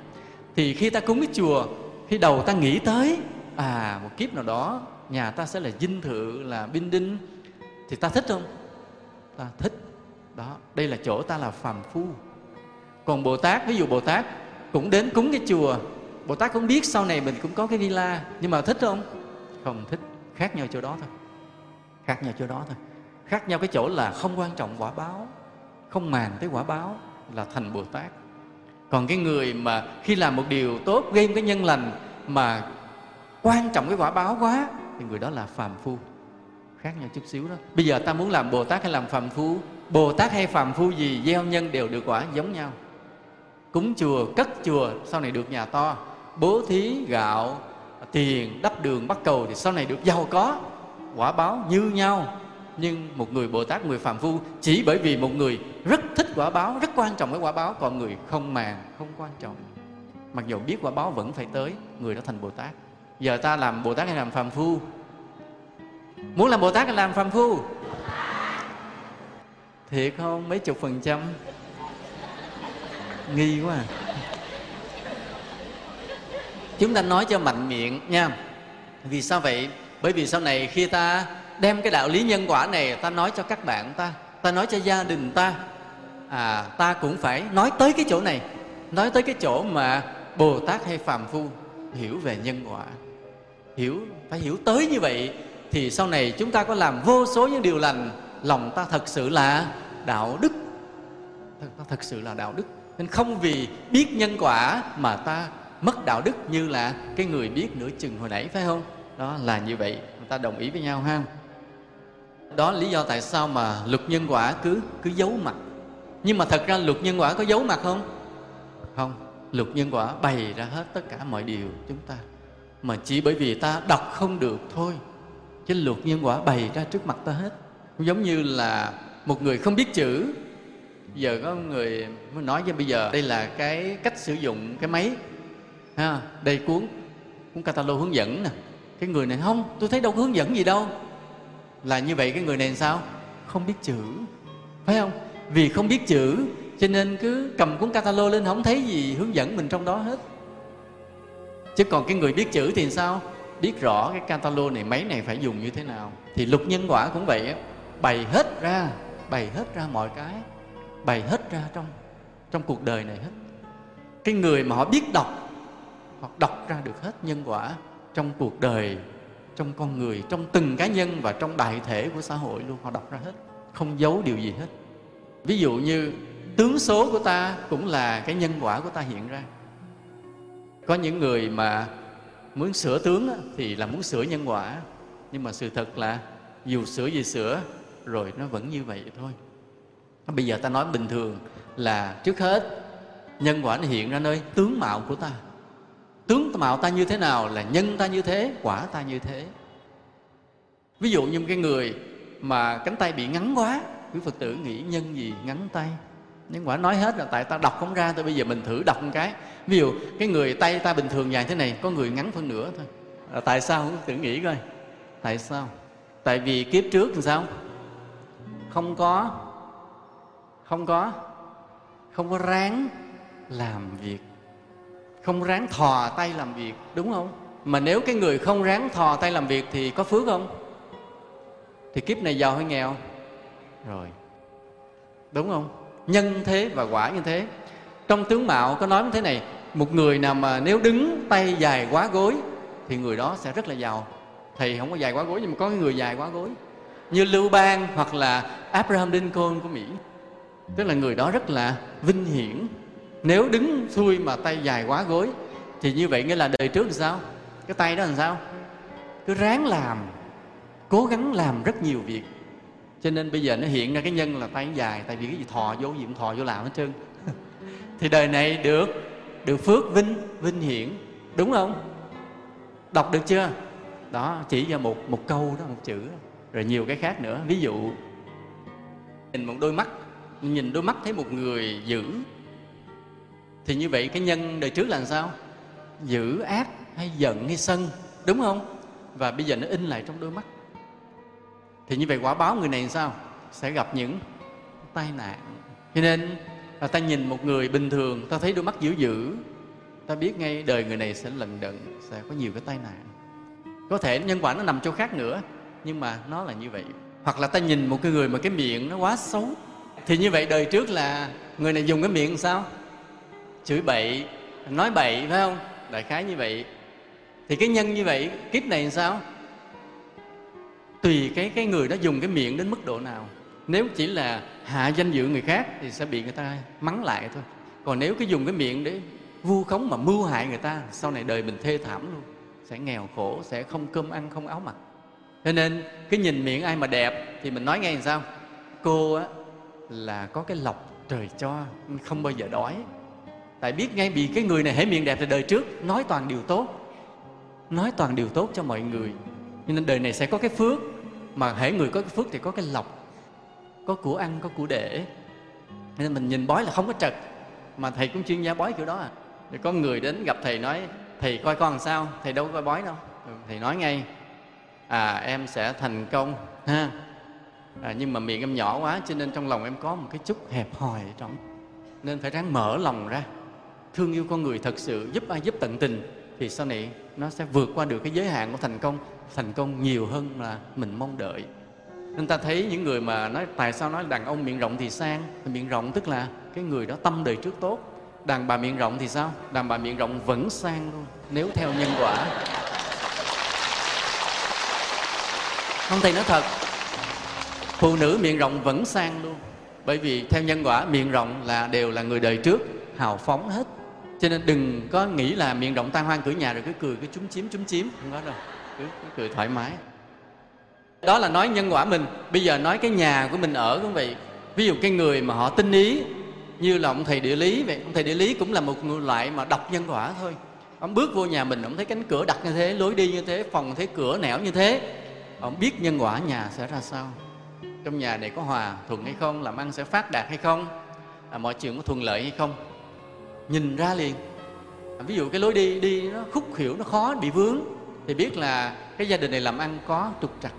Speaker 1: Thì khi ta cúng cái chùa khi đầu ta nghĩ tới à một kiếp nào đó nhà ta sẽ là dinh thự là binh đinh thì ta thích không? Ta thích. Đó đây là chỗ ta là phàm phu. Còn bồ tát ví dụ bồ tát cũng đến cúng cái chùa bồ tát cũng biết sau này mình cũng có cái villa, nhưng mà thích không? Không thích, khác nhau chỗ đó thôi. Khác nhau chỗ đó thôi. Khác nhau cái chỗ là không quan trọng quả báo, không màng tới quả báo là thành bồ tát. Còn cái người mà khi làm một điều tốt, gây một cái nhân lành mà quan trọng cái quả báo quá, thì người đó là phàm phu. Khác nhau chút xíu đó. Bây giờ ta muốn làm bồ tát hay làm phàm phu? Bồ tát hay phàm phu gì gieo nhân đều được quả giống nhau. Cúng chùa, cất chùa, sau này được nhà to bố thí, gạo, tiền, đắp đường, bắt cầu thì sau này được giàu có. Quả báo như nhau. Nhưng một người bồ tát, người phàm phu, chỉ bởi vì một người rất thích quả báo, rất quan trọng cái quả báo, còn người không màng, không quan trọng. Mặc dù biết quả báo vẫn phải tới, người đó thành bồ tát. Giờ ta làm bồ tát hay làm phàm phu? Muốn làm bồ tát hay làm phàm phu? Thiệt không? Mấy chục phần trăm. Nghi quá à chúng ta nói cho mạnh miệng nha. Vì sao vậy? Bởi vì sau này khi ta đem cái đạo lý nhân quả này ta nói cho các bạn ta ta nói cho gia đình ta à ta cũng phải nói tới cái chỗ này, nói tới cái chỗ mà bồ tát hay phàm phu hiểu về nhân quả. Hiểu, phải hiểu tới như vậy thì sau này chúng ta có làm vô số những điều lành, lòng ta thật sự là đạo đức. Ta thật sự là đạo đức. Nên không vì biết nhân quả mà ta mất đạo đức như là cái người biết nửa chừng hồi nãy, phải không? Đó, là như vậy. Người ta đồng ý với nhau, ha. Đó là lý do tại sao mà luật nhân quả cứ cứ giấu mặt. Nhưng mà thật ra luật nhân quả có giấu mặt không? Không. Luật nhân quả bày ra hết tất cả mọi điều chúng ta. Mà chỉ bởi vì ta đọc không được thôi, chứ luật nhân quả bày ra trước mặt ta hết. Giống như là một người không biết chữ. Giờ có người mới nói với bây giờ, đây là cái cách sử dụng cái máy ha đây cuốn. Cuốn catalog hướng dẫn nè. Cái người này, không, tôi thấy đâu có hướng dẫn gì đâu. Là như vậy cái người này sao? Không biết chữ. Phải không? Vì không biết chữ, cho nên cứ cầm cuốn catalog lên, không thấy gì hướng dẫn mình trong đó hết. Chứ còn cái người biết chữ thì sao? Biết rõ cái catalog này, máy này phải dùng như thế nào. Thì lục nhân quả cũng vậy á. Bày hết ra, bày hết ra mọi cái. Bày hết ra trong trong cuộc đời này hết. Cái người mà họ biết đọc họ đọc ra được hết nhân quả trong cuộc đời, trong con người, trong từng cá nhân và trong đại thể của xã hội luôn. Họ đọc ra hết, không giấu điều gì hết. Ví dụ như tướng số của ta cũng là cái nhân quả của ta hiện ra. Có những người mà muốn sửa tướng thì là muốn sửa nhân quả. Nhưng mà sự thật là dù sửa gì sửa, rồi nó vẫn như vậy thôi. Bây giờ ta nói bình thường là trước hết, nhân quả nó hiện ra nơi tướng mạo của ta tướng mạo ta như thế nào là nhân ta như thế quả ta như thế. Ví dụ như một cái người mà cánh tay bị ngắn quá quý phật tử nghĩ nhân gì ngắn tay? Nhưng quả nói hết là tại ta đọc không ra tôi bây giờ mình thử đọc một cái. Ví dụ cái người tay ta bình thường dài thế này có người ngắn phân nửa thôi. Là tại sao quý phật tử nghĩ coi. Tại sao? Tại vì kiếp trước thì sao? Không có không có không có ráng làm việc không ráng thò tay làm việc đúng không? Mà nếu cái người không ráng thò tay làm việc thì có phước không? Thì kiếp này giàu hay nghèo? Rồi. Đúng không? Nhân thế và quả như thế. Trong tướng mạo có nói như thế này một người nào mà nếu đứng tay dài quá gối thì người đó sẽ rất là giàu. Thầy không có dài quá gối nhưng mà có người dài quá gối. Như lưu bang hoặc là abraham lincoln của mỹ. Tức là người đó rất là vinh hiển nếu đứng xuôi mà tay dài quá gối, thì như vậy nghĩa là đời trước làm sao? Cái tay đó làm sao? Cứ ráng làm, cố gắng làm rất nhiều việc. Cho nên bây giờ nó hiện ra cái nhân là tay dài, tại vì cái gì thò vô gì cũng thò vô làm hết trơn. Thì đời này được được phước vinh vinh hiển, đúng không? Đọc được chưa? Đó, chỉ ra một một câu đó, một chữ. Rồi nhiều cái khác nữa. Ví dụ, nhìn một đôi mắt, nhìn đôi mắt thấy một người dữ thì như vậy cái nhân đời trước là làm sao? Giữ ác hay giận hay sân, đúng không? Và bây giờ nó in lại trong đôi mắt. Thì như vậy quả báo người này sao? Sẽ gặp những tai nạn. Cho nên là ta nhìn một người bình thường, ta thấy đôi mắt dữ dữ, ta biết ngay đời người này sẽ lần đận, sẽ có nhiều cái tai nạn. Có thể nhân quả nó nằm chỗ khác nữa, nhưng mà nó là như vậy. Hoặc là ta nhìn một cái người mà cái miệng nó quá xấu. Thì như vậy đời trước là người này dùng cái miệng sao? Chửi bậy, nói bậy, phải không? Đại khái như vậy. Thì cái nhân như vậy, kiếp này làm sao? Tùy cái cái người đó dùng cái miệng đến mức độ nào. Nếu chỉ là hạ danh dự người khác thì sẽ bị người ta mắng lại thôi. Còn nếu cái dùng cái miệng để vu khống mà mưu hại người ta, sau này đời mình thê thảm luôn. Sẽ nghèo khổ, sẽ không cơm ăn, không áo mặc. Cho nên cái nhìn miệng ai mà đẹp thì mình nói ngay làm sao? Cô á, là có cái lọc trời cho, không bao giờ đói tại biết ngay vì cái người này hễ miệng đẹp thì đời trước nói toàn điều tốt. Nói toàn điều tốt cho mọi người. Cho nên đời này sẽ có cái phước mà hễ người có cái phước thì có cái lọc có của ăn có của để. Nên mình nhìn bói là không có trật mà thầy cũng chuyên gia bói kiểu đó à. Thì có người đến gặp thầy nói thầy coi con làm sao? Thầy đâu có coi bói đâu. Ừ, thầy nói ngay à em sẽ thành công. Ha. À, nhưng mà miệng em nhỏ quá cho nên trong lòng em có một cái chút hẹp hòi trong. Nên phải ráng mở lòng ra thương yêu con người thật sự, giúp ai giúp tận tình, thì sau này nó sẽ vượt qua được cái giới hạn của thành công thành công nhiều hơn là mình mong đợi. Nên ta thấy những người mà nói, tại sao nói đàn ông miệng rộng thì sang thì miệng rộng tức là cái người đó tâm đời trước tốt. Đàn bà miệng rộng thì sao? Đàn bà miệng rộng vẫn sang luôn, nếu theo nhân quả. Không thầy nói thật. Phụ nữ miệng rộng vẫn sang luôn, bởi vì theo nhân quả miệng rộng là đều là người đời trước, hào phóng hết cho nên đừng có nghĩ là miệng rộng tan hoang cửa nhà rồi cứ cười cứ chúm chiếm chúm chiếm không có đâu cứ, cứ cười thoải mái. Đó là nói nhân quả mình. Bây giờ nói cái nhà của mình ở cũng vậy. Ví dụ cái người mà họ tinh ý như là ông thầy địa lý vậy. Ông thầy địa lý cũng là một loại mà đọc nhân quả thôi. Ông bước vô nhà mình ông thấy cánh cửa đặt như thế lối đi như thế phòng thấy cửa nẻo như thế. Ông biết nhân quả nhà sẽ ra sao. Trong nhà này có hòa thuận hay không làm ăn sẽ phát đạt hay không? À, mọi chuyện có thuận lợi hay không? Nhìn ra liền. À, ví dụ cái lối đi đi nó khúc hiểu nó khó, bị vướng, thì biết là cái gia đình này làm ăn có trục trặc.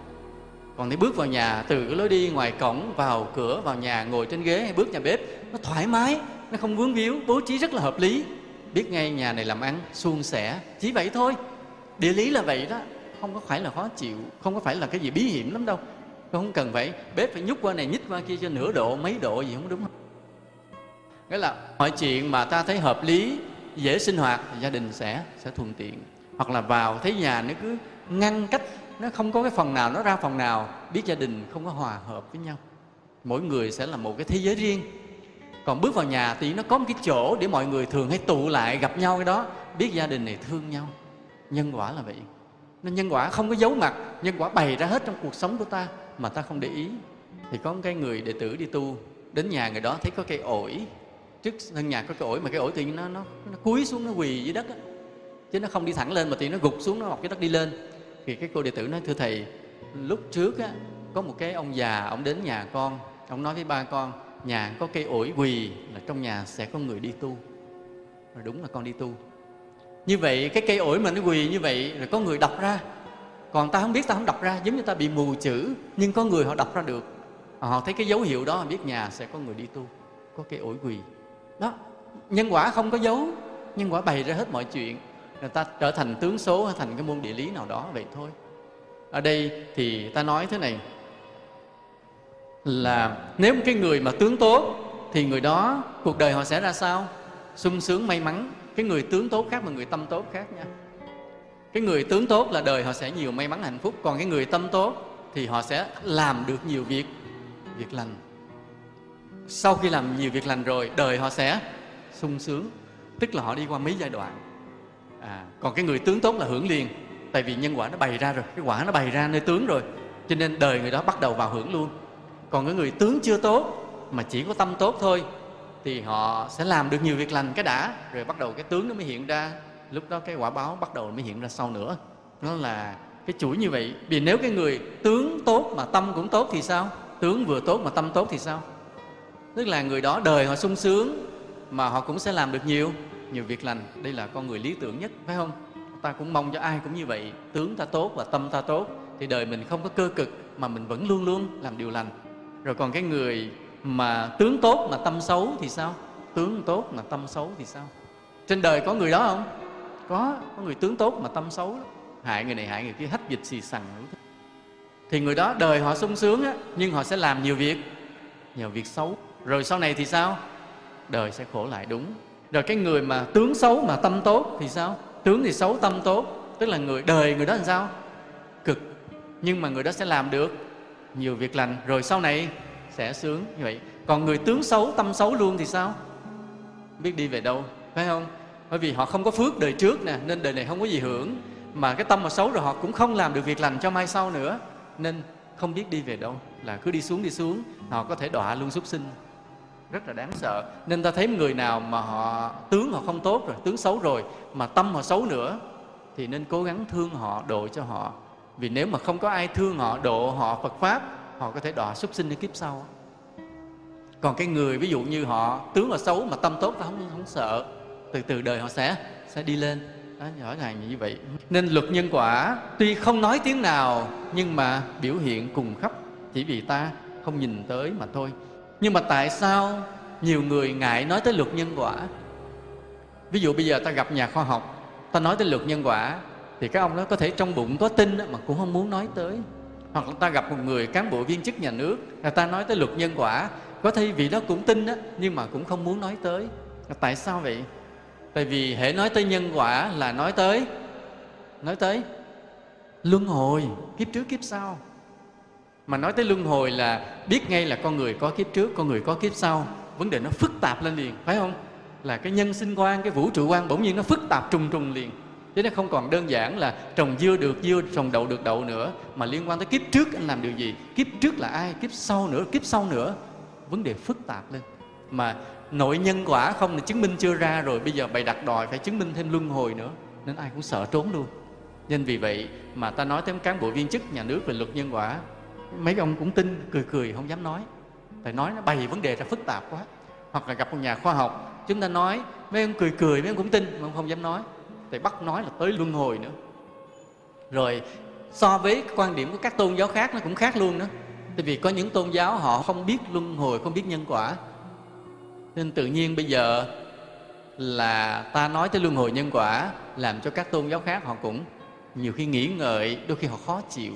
Speaker 1: Còn nếu bước vào nhà, từ cái lối đi ngoài cổng, vào cửa, vào nhà, ngồi trên ghế hay bước nhà bếp, nó thoải mái, nó không vướng víu, bố trí rất là hợp lý. Biết ngay nhà này làm ăn suôn sẻ, chỉ vậy thôi. Địa lý là vậy đó, không có phải là khó chịu, không có phải là cái gì bí hiểm lắm đâu. Không cần phải bếp phải nhúc qua này, nhích qua kia cho nửa độ, mấy độ gì không đúng. không nghĩa là mọi chuyện mà ta thấy hợp lý, dễ sinh hoạt thì gia đình sẽ sẽ thuận tiện. Hoặc là vào thấy nhà nó cứ ngăn cách, nó không có cái phần nào, nó ra phần nào, biết gia đình không có hòa hợp với nhau. Mỗi người sẽ là một cái thế giới riêng. Còn bước vào nhà thì nó có một cái chỗ để mọi người thường hay tụ lại gặp nhau cái đó, biết gia đình này thương nhau. Nhân quả là vậy. Nên nhân quả không có giấu mặt, nhân quả bày ra hết trong cuộc sống của ta mà ta không để ý. Thì có một cái người đệ tử đi tu, đến nhà người đó thấy có cây ổi trước sân nhà có cái ổi mà cái ổi thì nó nó, nó cúi xuống nó quỳ dưới đất đó. chứ nó không đi thẳng lên mà thì nó gục xuống nó mọc cái đất đi lên. Thì cái cô đệ tử nói thưa thầy lúc trước á có một cái ông già ông đến nhà con ông nói với ba con nhà có cây ổi quỳ là trong nhà sẽ có người đi tu. Rồi đúng là con đi tu. Như vậy cái cây ổi mà nó quỳ như vậy rồi có người đọc ra. Còn ta không biết ta không đọc ra giống như ta bị mù chữ nhưng có người họ đọc ra được. Họ thấy cái dấu hiệu đó biết nhà sẽ có người đi tu có cây ổi quỳ đó, nhân quả không có dấu, nhân quả bày ra hết mọi chuyện. Người ta trở thành tướng số hay thành cái môn địa lý nào đó, vậy thôi. Ở đây thì ta nói thế này, là nếu một cái người mà tướng tốt, thì người đó, cuộc đời họ sẽ ra sao? Sung sướng, may mắn. Cái người tướng tốt khác mà người tâm tốt khác nha. Cái người tướng tốt là đời họ sẽ nhiều may mắn hạnh phúc, còn cái người tâm tốt thì họ sẽ làm được nhiều việc việc lành sau khi làm nhiều việc lành rồi đời họ sẽ sung sướng. Tức là họ đi qua mấy giai đoạn. À, còn cái người tướng tốt là hưởng liền. Tại vì nhân quả nó bày ra rồi. Cái quả nó bày ra nơi tướng rồi. Cho nên đời người đó bắt đầu vào hưởng luôn. Còn cái người tướng chưa tốt mà chỉ có tâm tốt thôi thì họ sẽ làm được nhiều việc lành cái đã. Rồi bắt đầu cái tướng nó mới hiện ra. Lúc đó cái quả báo bắt đầu mới hiện ra sau nữa. Nó là cái chuỗi như vậy. Vì nếu cái người tướng tốt mà tâm cũng tốt thì sao? Tướng vừa tốt mà tâm tốt thì sao? Tức là người đó đời họ sung sướng mà họ cũng sẽ làm được nhiều. Nhiều việc lành đây là con người lý tưởng nhất phải không? Ta cũng mong cho ai cũng như vậy tướng ta tốt và tâm ta tốt thì đời mình không có cơ cực mà mình vẫn luôn luôn làm điều lành. Rồi còn cái người mà tướng tốt mà tâm xấu thì sao? Tướng tốt mà tâm xấu thì sao? Trên đời có người đó không? Có có người tướng tốt mà tâm xấu đó. hại người này hại người kia hách dịch xì sằng thì người đó đời họ sung sướng á, nhưng họ sẽ làm nhiều việc nhiều việc xấu rồi sau này thì sao? Đời sẽ khổ lại, đúng. Rồi cái người mà tướng xấu mà tâm tốt thì sao? Tướng thì xấu, tâm tốt. Tức là người, đời người đó làm sao? Cực. Nhưng mà người đó sẽ làm được nhiều việc lành. Rồi sau này sẽ sướng như vậy. Còn người tướng xấu, tâm xấu luôn thì sao? Biết đi về đâu, phải không? Bởi vì họ không có phước đời trước nè, nên đời này không có gì hưởng. Mà cái tâm mà xấu rồi họ cũng không làm được việc lành cho mai sau nữa. Nên không biết đi về đâu, là cứ đi xuống đi xuống. Họ có thể đọa luôn súc sinh rất là đáng sợ. Nên ta thấy người nào mà họ tướng họ không tốt rồi tướng xấu rồi mà tâm họ xấu nữa thì nên cố gắng thương họ độ cho họ. Vì nếu mà không có ai thương họ độ họ phật pháp họ có thể đọa súc sinh đi kiếp sau. Còn cái người ví dụ như họ tướng là xấu mà tâm tốt ta không không sợ. Từ từ đời họ sẽ sẽ đi lên. Đó, rõ ràng như vậy. Nên luật nhân quả tuy không nói tiếng nào nhưng mà biểu hiện cùng khắp chỉ vì ta không nhìn tới mà thôi nhưng mà tại sao nhiều người ngại nói tới luật nhân quả? Ví dụ bây giờ ta gặp nhà khoa học ta nói tới luật nhân quả thì các ông đó có thể trong bụng có tin mà cũng không muốn nói tới. Hoặc là ta gặp một người cán bộ viên chức nhà nước là ta nói tới luật nhân quả có thể vị đó cũng tin đó, nhưng mà cũng không muốn nói tới. Tại sao vậy? Tại vì hệ nói tới nhân quả là nói tới nói tới luân hồi kiếp trước kiếp sau mà nói tới luân hồi là biết ngay là con người có kiếp trước, con người có kiếp sau. Vấn đề nó phức tạp lên liền, phải không? Là cái nhân sinh quan, cái vũ trụ quan bỗng nhiên nó phức tạp trùng trùng liền. Chứ nó không còn đơn giản là trồng dưa được, dưa trồng đậu được đậu nữa, mà liên quan tới kiếp trước anh làm điều gì? Kiếp trước là ai? Kiếp sau nữa, kiếp sau nữa. Vấn đề phức tạp lên. Mà nội nhân quả không thì chứng minh chưa ra rồi, bây giờ bày đặt đòi phải chứng minh thêm luân hồi nữa, nên ai cũng sợ trốn luôn. Nên vì vậy mà ta nói tới cán bộ viên chức nhà nước về luật nhân quả mấy ông cũng tin, cười cười, không dám nói. Tại nói nó bày vấn đề ra phức tạp quá. Hoặc là gặp một nhà khoa học, chúng ta nói, mấy ông cười cười, mấy ông cũng tin, mà ông không dám nói. Tại bắt nói là tới luân hồi nữa. Rồi, so với quan điểm của các tôn giáo khác, nó cũng khác luôn nữa tại vì có những tôn giáo họ không biết luân hồi, không biết nhân quả. Nên tự nhiên bây giờ là ta nói tới luân hồi nhân quả, làm cho các tôn giáo khác họ cũng nhiều khi nghĩ ngợi, đôi khi họ khó chịu.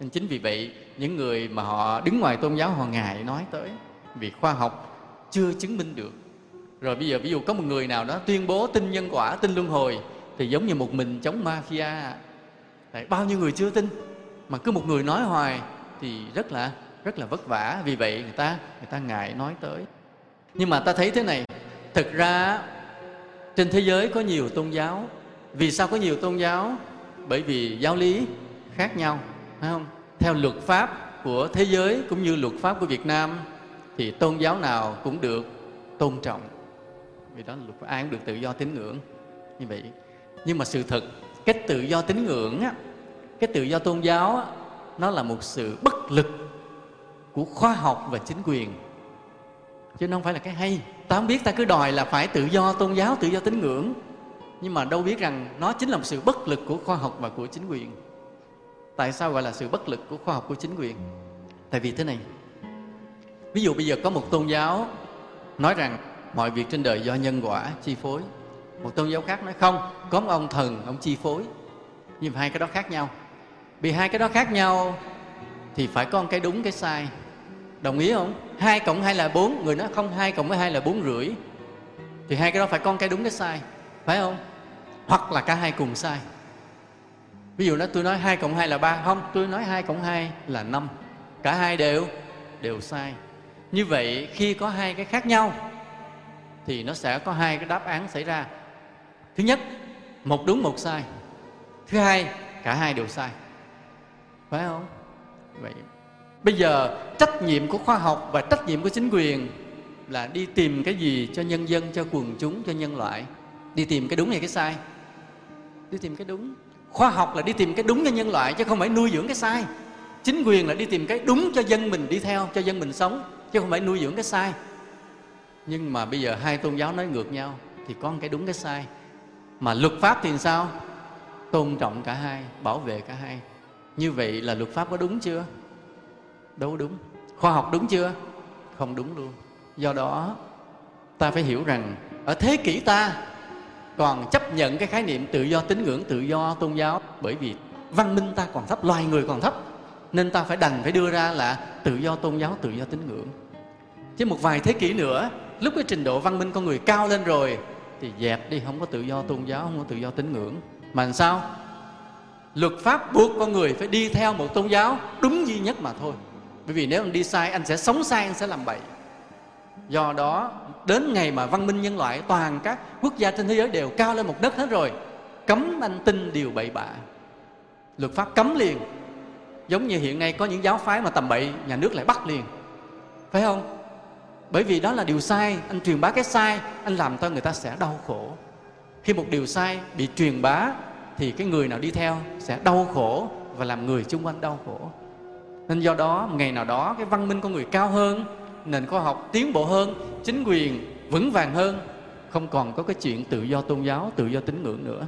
Speaker 1: Nên chính vì vậy những người mà họ đứng ngoài tôn giáo họ ngại nói tới vì khoa học chưa chứng minh được. Rồi bây giờ ví dụ có một người nào đó tuyên bố tin nhân quả tin luân hồi thì giống như một mình chống mafia. Đấy, bao nhiêu người chưa tin mà cứ một người nói hoài thì rất là rất là vất vả. Vì vậy người ta người ta ngại nói tới. Nhưng mà ta thấy thế này thực ra trên thế giới có nhiều tôn giáo. Vì sao có nhiều tôn giáo? Bởi vì giáo lý khác nhau phải không? Theo luật pháp của thế giới cũng như luật pháp của việt nam thì tôn giáo nào cũng được tôn trọng. Vì đó là luật ai cũng được tự do tín ngưỡng như vậy. Nhưng mà sự thật cái tự do tín ngưỡng á, cái tự do tôn giáo á, nó là một sự bất lực của khoa học và chính quyền. Chứ nó không phải là cái hay. Ta không biết ta cứ đòi là phải tự do tôn giáo tự do tín ngưỡng. Nhưng mà đâu biết rằng nó chính là một sự bất lực của khoa học và của chính quyền tại sao gọi là sự bất lực của khoa học của chính quyền? Tại vì thế này. Ví dụ bây giờ có một tôn giáo nói rằng mọi việc trên đời do nhân quả chi phối. Một tôn giáo khác nói, không, có một ông thần, ông chi phối. Nhưng mà hai cái đó khác nhau. Vì hai cái đó khác nhau thì phải có một cái đúng, cái sai. Đồng ý không? Hai cộng hai là bốn. Người nói không, hai cộng với hai là bốn rưỡi. Thì hai cái đó phải có một cái đúng, cái sai. Phải không? Hoặc là cả hai cùng sai ví dụ nó tôi nói hai cộng hai là ba. Không, tôi nói hai cộng hai là năm. Cả hai đều đều sai. Như vậy, khi có hai cái khác nhau, thì nó sẽ có hai cái đáp án xảy ra. Thứ nhất, một đúng, một sai. Thứ hai, cả hai đều sai. Phải không? Vậy bây giờ, trách nhiệm của khoa học và trách nhiệm của chính quyền là đi tìm cái gì cho nhân dân, cho quần chúng, cho nhân loại? Đi tìm cái đúng hay cái sai? Đi tìm cái đúng khoa học là đi tìm cái đúng cho nhân loại chứ không phải nuôi dưỡng cái sai. Chính quyền là đi tìm cái đúng cho dân mình đi theo, cho dân mình sống, chứ không phải nuôi dưỡng cái sai. Nhưng mà bây giờ hai tôn giáo nói ngược nhau, thì có một cái đúng cái sai. Mà luật pháp thì sao? Tôn trọng cả hai, bảo vệ cả hai. Như vậy là luật pháp có đúng chưa? Đâu đúng. Khoa học đúng chưa? Không đúng luôn. Do đó, ta phải hiểu rằng ở thế kỷ ta còn chấp nhận cái khái niệm tự do tín ngưỡng, tự do tôn giáo. Bởi vì văn minh ta còn thấp, loài người còn thấp. Nên ta phải đành phải đưa ra là tự do tôn giáo, tự do tín ngưỡng. Chứ một vài thế kỷ nữa, lúc cái trình độ văn minh con người cao lên rồi, thì dẹp đi, không có tự do tôn giáo, không có tự do tín ngưỡng. Mà làm sao? Luật pháp buộc con người phải đi theo một tôn giáo đúng duy nhất mà thôi. Bởi vì nếu anh đi sai, anh sẽ sống sai, anh sẽ làm bậy do đó, đến ngày mà văn minh nhân loại, toàn các quốc gia trên thế giới đều cao lên một đất hết rồi, cấm anh tin điều bậy bạ. Luật pháp cấm liền. Giống như hiện nay có những giáo phái mà tầm bậy, nhà nước lại bắt liền. Phải không? Bởi vì đó là điều sai. Anh truyền bá cái sai, anh làm cho người ta sẽ đau khổ. Khi một điều sai bị truyền bá, thì cái người nào đi theo sẽ đau khổ và làm người chung quanh đau khổ. Nên do đó, ngày nào đó cái văn minh con người cao hơn nền khoa học tiến bộ hơn, chính quyền vững vàng hơn, không còn có cái chuyện tự do tôn giáo, tự do tín ngưỡng nữa.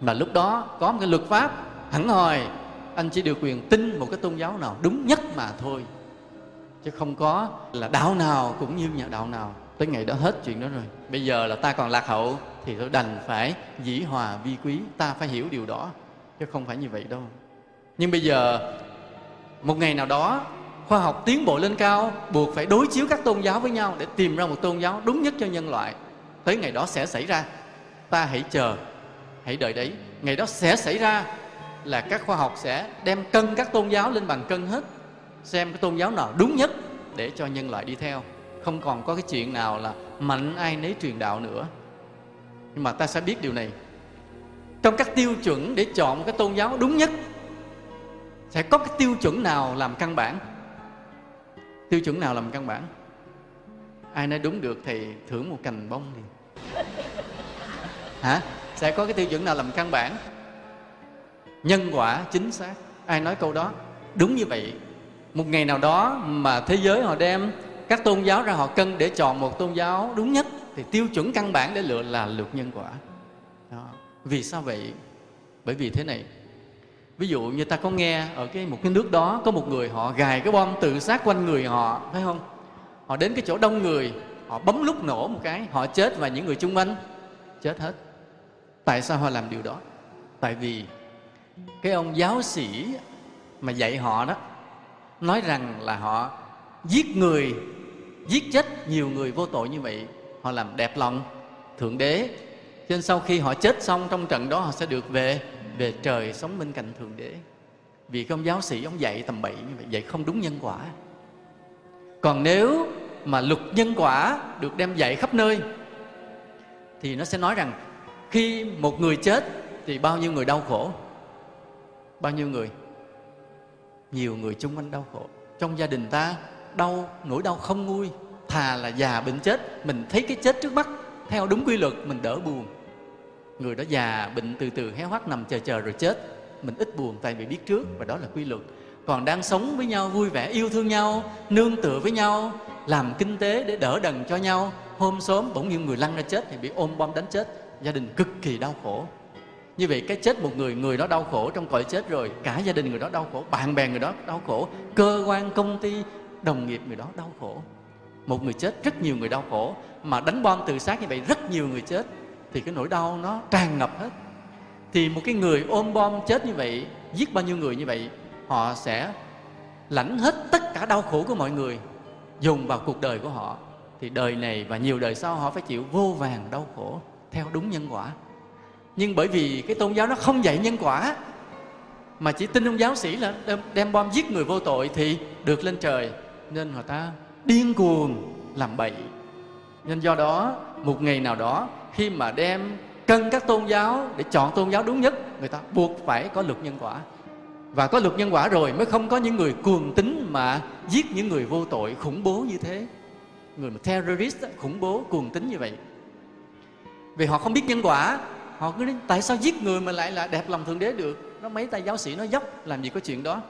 Speaker 1: Mà lúc đó có một cái luật pháp hẳn hòi, anh chỉ được quyền tin một cái tôn giáo nào đúng nhất mà thôi. Chứ không có là đạo nào cũng như nhà đạo nào. Tới ngày đó hết chuyện đó rồi. Bây giờ là ta còn lạc hậu thì tôi đành phải dĩ hòa vi quý, ta phải hiểu điều đó, chứ không phải như vậy đâu. Nhưng bây giờ, một ngày nào đó khoa học tiến bộ lên cao, buộc phải đối chiếu các tôn giáo với nhau để tìm ra một tôn giáo đúng nhất cho nhân loại. Tới ngày đó sẽ xảy ra. Ta hãy chờ, hãy đợi đấy. Ngày đó sẽ xảy ra là các khoa học sẽ đem cân các tôn giáo lên bằng cân hết, xem cái tôn giáo nào đúng nhất để cho nhân loại đi theo. Không còn có cái chuyện nào là mạnh ai nấy truyền đạo nữa. Nhưng mà ta sẽ biết điều này. Trong các tiêu chuẩn để chọn cái tôn giáo đúng nhất, sẽ có cái tiêu chuẩn nào làm căn bản? Tiêu chuẩn nào làm căn bản? Ai nói đúng được thì thưởng một cành bông đi hả? Sẽ có cái tiêu chuẩn nào làm căn bản? Nhân quả chính xác. Ai nói câu đó? Đúng như vậy. Một ngày nào đó mà thế giới họ đem các tôn giáo ra họ cân để chọn một tôn giáo đúng nhất, thì tiêu chuẩn căn bản để lựa là luật nhân quả. Đó. vì sao vậy? Bởi vì thế này ví dụ như ta có nghe ở cái một cái nước đó, có một người họ gài cái bom tự sát quanh người họ, phải không? Họ đến cái chỗ đông người, họ bấm lúc nổ một cái, họ chết và những người chung quanh chết hết. Tại sao họ làm điều đó? Tại vì cái ông giáo sĩ mà dạy họ đó, nói rằng là họ giết người, giết chết nhiều người vô tội như vậy, họ làm đẹp lòng thượng đế. Cho nên sau khi họ chết xong trong trận đó, họ sẽ được về về trời sống bên cạnh thượng đế. Vì cái ông giáo sĩ, ông dạy tầm bậy như vậy, dạy không đúng nhân quả. Còn nếu mà luật nhân quả được đem dạy khắp nơi, thì nó sẽ nói rằng khi một người chết thì bao nhiêu người đau khổ? Bao nhiêu người? Nhiều người chung quanh đau khổ. Trong gia đình ta, đau, nỗi đau không nguôi. Thà là già bệnh chết, mình thấy cái chết trước mắt, theo đúng quy luật, mình đỡ buồn người đó già, bệnh từ từ héo hoắt nằm chờ chờ rồi chết. Mình ít buồn tại vì biết trước và đó là quy luật. Còn đang sống với nhau, vui vẻ, yêu thương nhau, nương tựa với nhau, làm kinh tế để đỡ đần cho nhau. Hôm sớm bỗng nhiên người lăn ra chết thì bị ôm bom đánh chết. Gia đình cực kỳ đau khổ. Như vậy cái chết một người người đó đau khổ trong cõi chết rồi. Cả gia đình người đó đau khổ, bạn bè người đó đau khổ, cơ quan, công ty, đồng nghiệp người đó đau khổ. Một người chết, rất nhiều người đau khổ. Mà đánh bom tự sát như vậy, rất nhiều người chết thì cái nỗi đau nó tràn ngập hết. Thì một cái người ôm bom chết như vậy giết bao nhiêu người như vậy họ sẽ lãnh hết tất cả đau khổ của mọi người dùng vào cuộc đời của họ. Thì đời này và nhiều đời sau họ phải chịu vô vàng đau khổ theo đúng nhân quả. Nhưng bởi vì cái tôn giáo nó không dạy nhân quả mà chỉ tin ông giáo sĩ là đem, đem bom giết người vô tội thì được lên trời nên họ ta điên cuồng làm bậy. Nên do đó một ngày nào đó khi mà đem cân các tôn giáo để chọn tôn giáo đúng nhất, người ta buộc phải có luật nhân quả. Và có luật nhân quả rồi mới không có những người cuồng tín mà giết những người vô tội khủng bố như thế. Người mà terrorist khủng bố, cuồng tín như vậy. Vì họ không biết nhân quả, họ cứ nói, tại sao giết người mà lại là đẹp lòng thượng đế được? Nó mấy tay giáo sĩ nó dốc, làm gì có chuyện đó?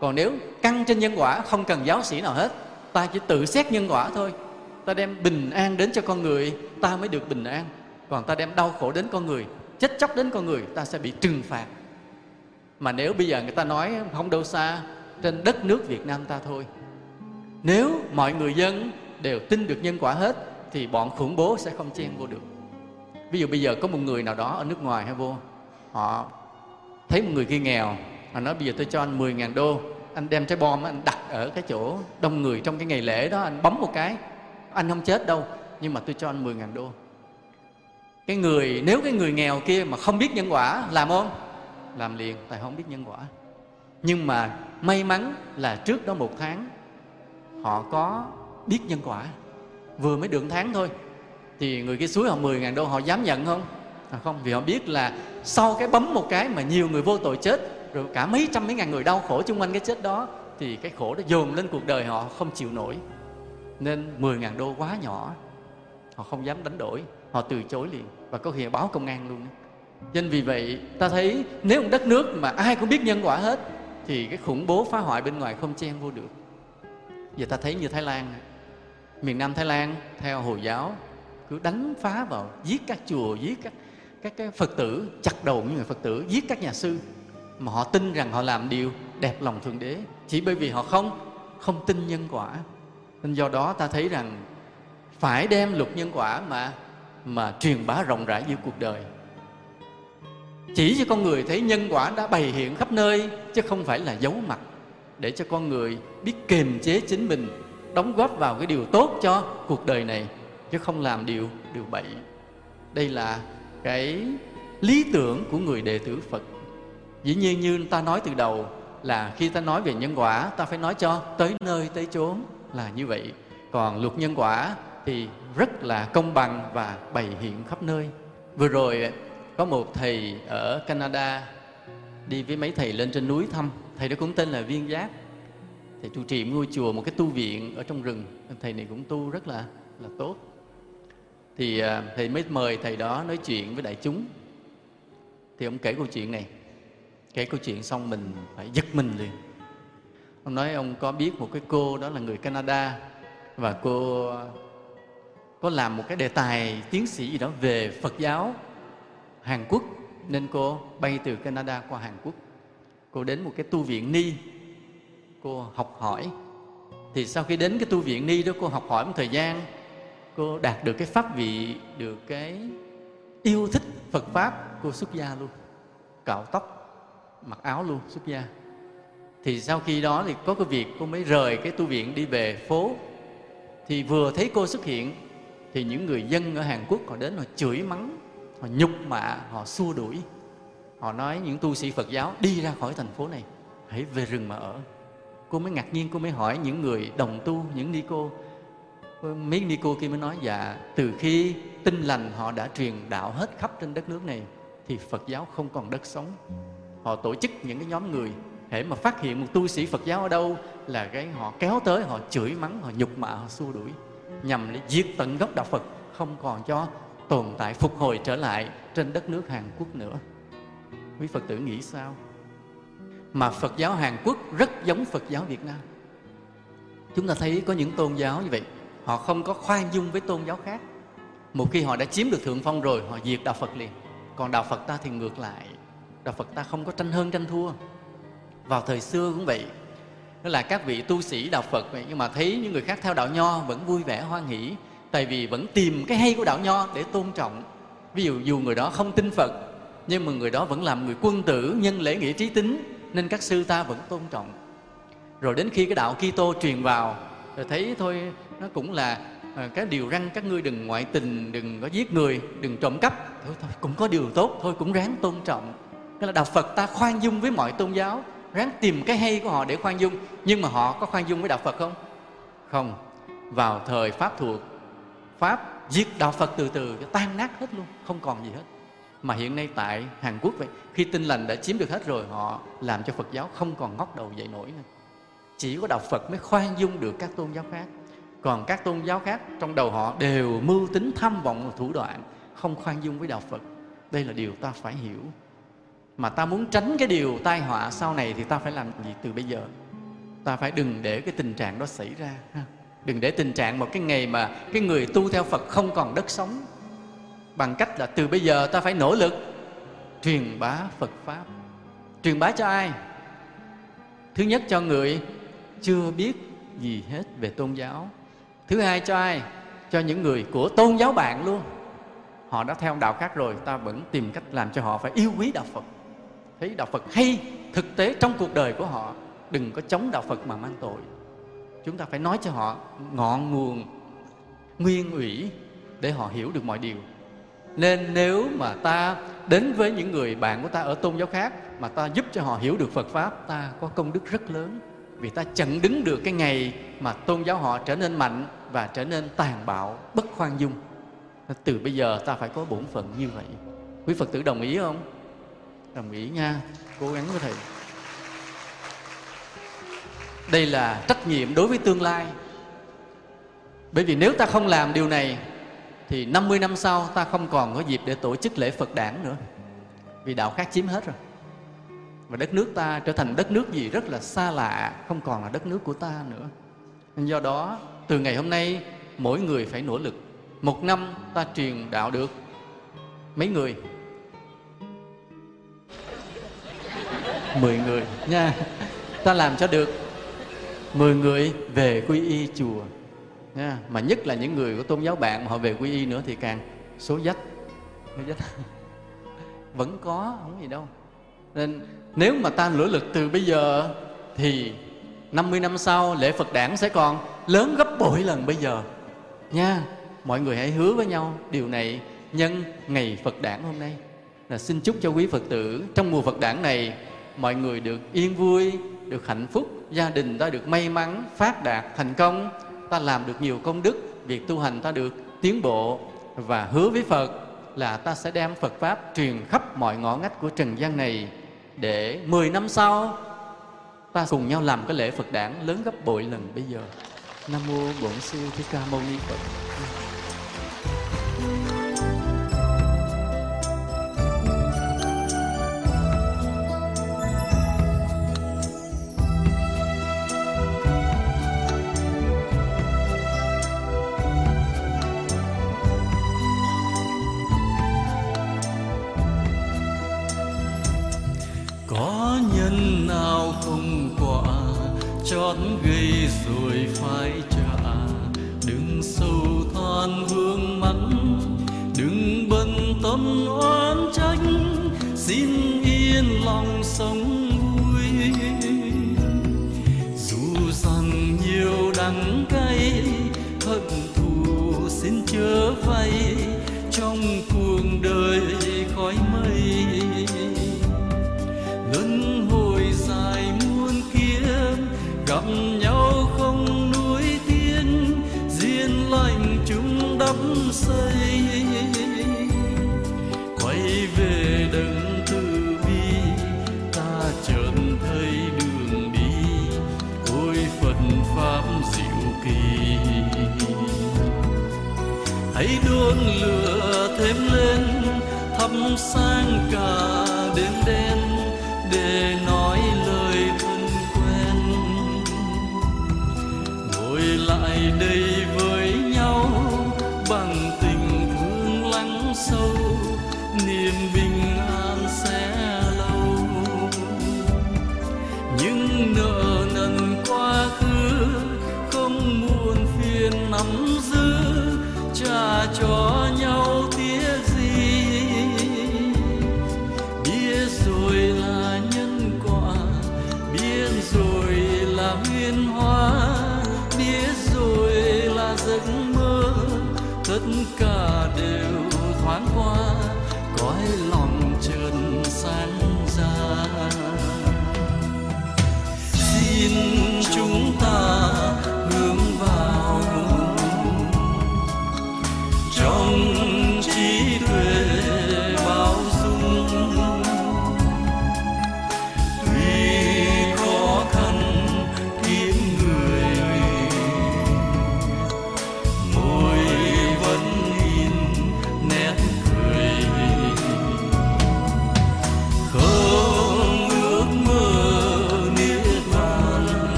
Speaker 1: Còn nếu căng trên nhân quả, không cần giáo sĩ nào hết, ta chỉ tự xét nhân quả thôi ta đem bình an đến cho con người, ta mới được bình an. Còn ta đem đau khổ đến con người, chết chóc đến con người, ta sẽ bị trừng phạt. Mà nếu bây giờ người ta nói không đâu xa, trên đất nước Việt Nam ta thôi. Nếu mọi người dân đều tin được nhân quả hết, thì bọn khủng bố sẽ không chen vô được. Ví dụ bây giờ có một người nào đó ở nước ngoài hay vô, họ thấy một người kia nghèo, họ nói bây giờ tôi cho anh 10.000 đô, anh đem trái bom, anh đặt ở cái chỗ đông người trong cái ngày lễ đó, anh bấm một cái anh không chết đâu, nhưng mà tôi cho anh 10 ngàn đô. Cái người, nếu cái người nghèo kia mà không biết nhân quả, làm không làm liền, tại không biết nhân quả. Nhưng mà may mắn là trước đó một tháng, họ có biết nhân quả. Vừa mới được tháng thôi, thì người kia suối họ 10 ngàn đô, họ dám nhận không? À không, vì họ biết là sau cái bấm một cái mà nhiều người vô tội chết, rồi cả mấy trăm mấy ngàn người đau khổ chung quanh cái chết đó, thì cái khổ đó dồn lên cuộc đời họ, không chịu nổi nên 10 ngàn đô quá nhỏ. Họ không dám đánh đổi. Họ từ chối liền và có khi báo công an luôn. Nên vì vậy, ta thấy nếu một đất nước mà ai cũng biết nhân quả hết, thì cái khủng bố phá hoại bên ngoài không chen vô được. Giờ ta thấy như thái lan. Miền nam thái lan, theo hồi giáo, cứ đánh phá vào, giết các chùa, giết các các cái phật tử, chặt đầu những người phật tử, giết các nhà sư. Mà họ tin rằng họ làm điều đẹp lòng thượng đế. Chỉ bởi vì họ không không tin nhân quả nên do đó ta thấy rằng phải đem luật nhân quả mà mà truyền bá rộng rãi giữa cuộc đời. Chỉ cho con người thấy nhân quả đã bày hiện khắp nơi, chứ không phải là giấu mặt, để cho con người biết kiềm chế chính mình, đóng góp vào cái điều tốt cho cuộc đời này, chứ không làm điều điều bậy. Đây là cái lý tưởng của người đệ tử phật. Dĩ nhiên như ta nói từ đầu là khi ta nói về nhân quả, ta phải nói cho tới nơi tới chốn là như vậy. Còn luật nhân quả thì rất là công bằng và bày hiện khắp nơi. Vừa rồi à, có một thầy ở canada đi với mấy thầy lên trên núi thăm. Thầy đó cũng tên là viên giác. Thầy trụ trì ngôi chùa, một cái tu viện ở trong rừng. Thầy này cũng tu rất là là tốt. Thì à, thầy mới mời thầy đó nói chuyện với đại chúng. Thì ông kể câu chuyện này. Kể câu chuyện xong mình phải giật mình liền ông nói ông có biết một cái cô đó là người canada và cô có làm một cái đề tài tiến sĩ gì đó về phật giáo hàn quốc nên cô bay từ canada qua hàn quốc. Cô đến một cái tu viện ni, cô học hỏi. Thì sau khi đến cái tu viện ni đó, cô học hỏi một thời gian, cô đạt được cái pháp vị, được cái yêu thích phật pháp, cô xuất gia luôn. Cạo tóc, mặc áo luôn, xuất gia thì sau khi đó thì có cái việc cô mới rời cái tu viện đi về phố. Thì vừa thấy cô xuất hiện, thì những người dân ở Hàn Quốc họ đến họ chửi mắng, họ nhục mạ, họ xua đuổi. Họ nói những tu sĩ Phật giáo đi ra khỏi thành phố này, hãy về rừng mà ở. Cô mới ngạc nhiên, cô mới hỏi những người đồng tu, những ni cô. Mấy ni cô kia mới nói dạ từ khi tinh lành họ đã truyền đạo hết khắp trên đất nước này, thì Phật giáo không còn đất sống. Họ tổ chức những cái nhóm người hễ mà phát hiện một tu sĩ Phật giáo ở đâu là cái họ kéo tới, họ chửi mắng, họ nhục mạ, họ xua đuổi. Nhằm để diệt tận gốc đạo Phật, không còn cho tồn tại phục hồi trở lại trên đất nước Hàn Quốc nữa. Quý Phật tử nghĩ sao? Mà Phật giáo Hàn Quốc rất giống Phật giáo Việt Nam. Chúng ta thấy có những tôn giáo như vậy, họ không có khoan dung với tôn giáo khác. Một khi họ đã chiếm được thượng phong rồi, họ diệt đạo Phật liền. Còn đạo Phật ta thì ngược lại. Đạo Phật ta không có tranh hơn tranh thua vào thời xưa cũng vậy. Đó là các vị tu sĩ đạo phật vậy nhưng mà thấy những người khác theo đạo nho vẫn vui vẻ hoan hỷ tại vì vẫn tìm cái hay của đạo nho để tôn trọng. Ví dụ dù người đó không tin phật nhưng mà người đó vẫn làm người quân tử nhân lễ nghĩa trí tính nên các sư ta vẫn tôn trọng. Rồi đến khi cái đạo Kitô truyền vào rồi thấy thôi nó cũng là ờ, cái điều răng các ngươi đừng ngoại tình đừng có giết người đừng trộm cắp. Thôi, thôi cũng có điều tốt thôi cũng ráng tôn trọng. Cái là đạo Phật ta khoan dung với mọi tôn giáo ráng tìm cái hay của họ để khoan dung. Nhưng mà họ có khoan dung với đạo Phật không? Không. Vào thời Pháp thuộc, Pháp giết đạo Phật từ từ tan nát hết luôn, không còn gì hết. Mà hiện nay tại Hàn Quốc vậy, khi tin lành đã chiếm được hết rồi, họ làm cho Phật giáo không còn ngóc đầu dậy nổi nữa. Chỉ có đạo Phật mới khoan dung được các tôn giáo khác. Còn các tôn giáo khác, trong đầu họ đều mưu tính tham vọng và thủ đoạn, không khoan dung với đạo Phật. Đây là điều ta phải hiểu mà ta muốn tránh cái điều tai họa sau này thì ta phải làm gì từ bây giờ? Ta phải đừng để cái tình trạng đó xảy ra đừng để tình trạng một cái ngày mà cái người tu theo Phật không còn đất sống. Bằng cách là từ bây giờ ta phải nỗ lực truyền bá Phật pháp. Truyền bá cho ai? Thứ nhất cho người chưa biết gì hết về tôn giáo. Thứ hai cho ai? Cho những người của tôn giáo bạn luôn. Họ đã theo đạo khác rồi, ta vẫn tìm cách làm cho họ phải yêu quý đạo phật thấy đạo phật hay, thực tế trong cuộc đời của họ, đừng có chống đạo phật mà mang tội. Chúng ta phải nói cho họ ngọn nguồn, nguyên ủy để họ hiểu được mọi điều. Nên nếu mà ta đến với những người bạn của ta ở tôn giáo khác mà ta giúp cho họ hiểu được phật pháp, ta có công đức rất lớn. Vì ta chặn đứng được cái ngày mà tôn giáo họ trở nên mạnh và trở nên tàn bạo, bất khoan dung. Từ bây giờ ta phải có bổn phận như vậy. Quý phật tử đồng ý không? Đồng ý nha. Cố gắng với thầy. Đây là trách nhiệm đối với tương lai. Bởi vì nếu ta không làm điều này, thì 50 năm sau ta không còn có dịp để tổ chức lễ Phật đản nữa. Vì đạo khác chiếm hết rồi. Và đất nước ta trở thành đất nước gì rất là xa lạ, không còn là đất nước của ta nữa. Nên do đó, từ ngày hôm nay, mỗi người phải nỗ lực. Một năm ta truyền đạo được mấy người? Mười người. Nha. Ta làm cho được. Mười người về quy y chùa. Nha. Mà nhất là những người của tôn giáo bạn mà họ về quy y nữa thì càng số dách. Số vẫn có, không gì đâu. Nên nếu mà ta nỗ lực từ bây giờ thì 50 năm sau lễ Phật đản sẽ còn lớn gấp bội lần bây giờ. Nha. Mọi người hãy hứa với nhau điều này nhân ngày Phật đản hôm nay. Là xin chúc cho quý Phật tử trong mùa Phật đản này mọi người được yên vui, được hạnh phúc, gia đình ta được may mắn, phát đạt, thành công ta làm được nhiều công đức, việc tu hành ta được tiến bộ và hứa với Phật là ta sẽ đem Phật Pháp truyền khắp mọi ngõ ngách của trần gian này để 10 năm sau ta cùng nhau làm cái lễ Phật đản lớn gấp bội lần bây giờ. Nam mô Bổn sư Thích Ca Mâu Ni Phật.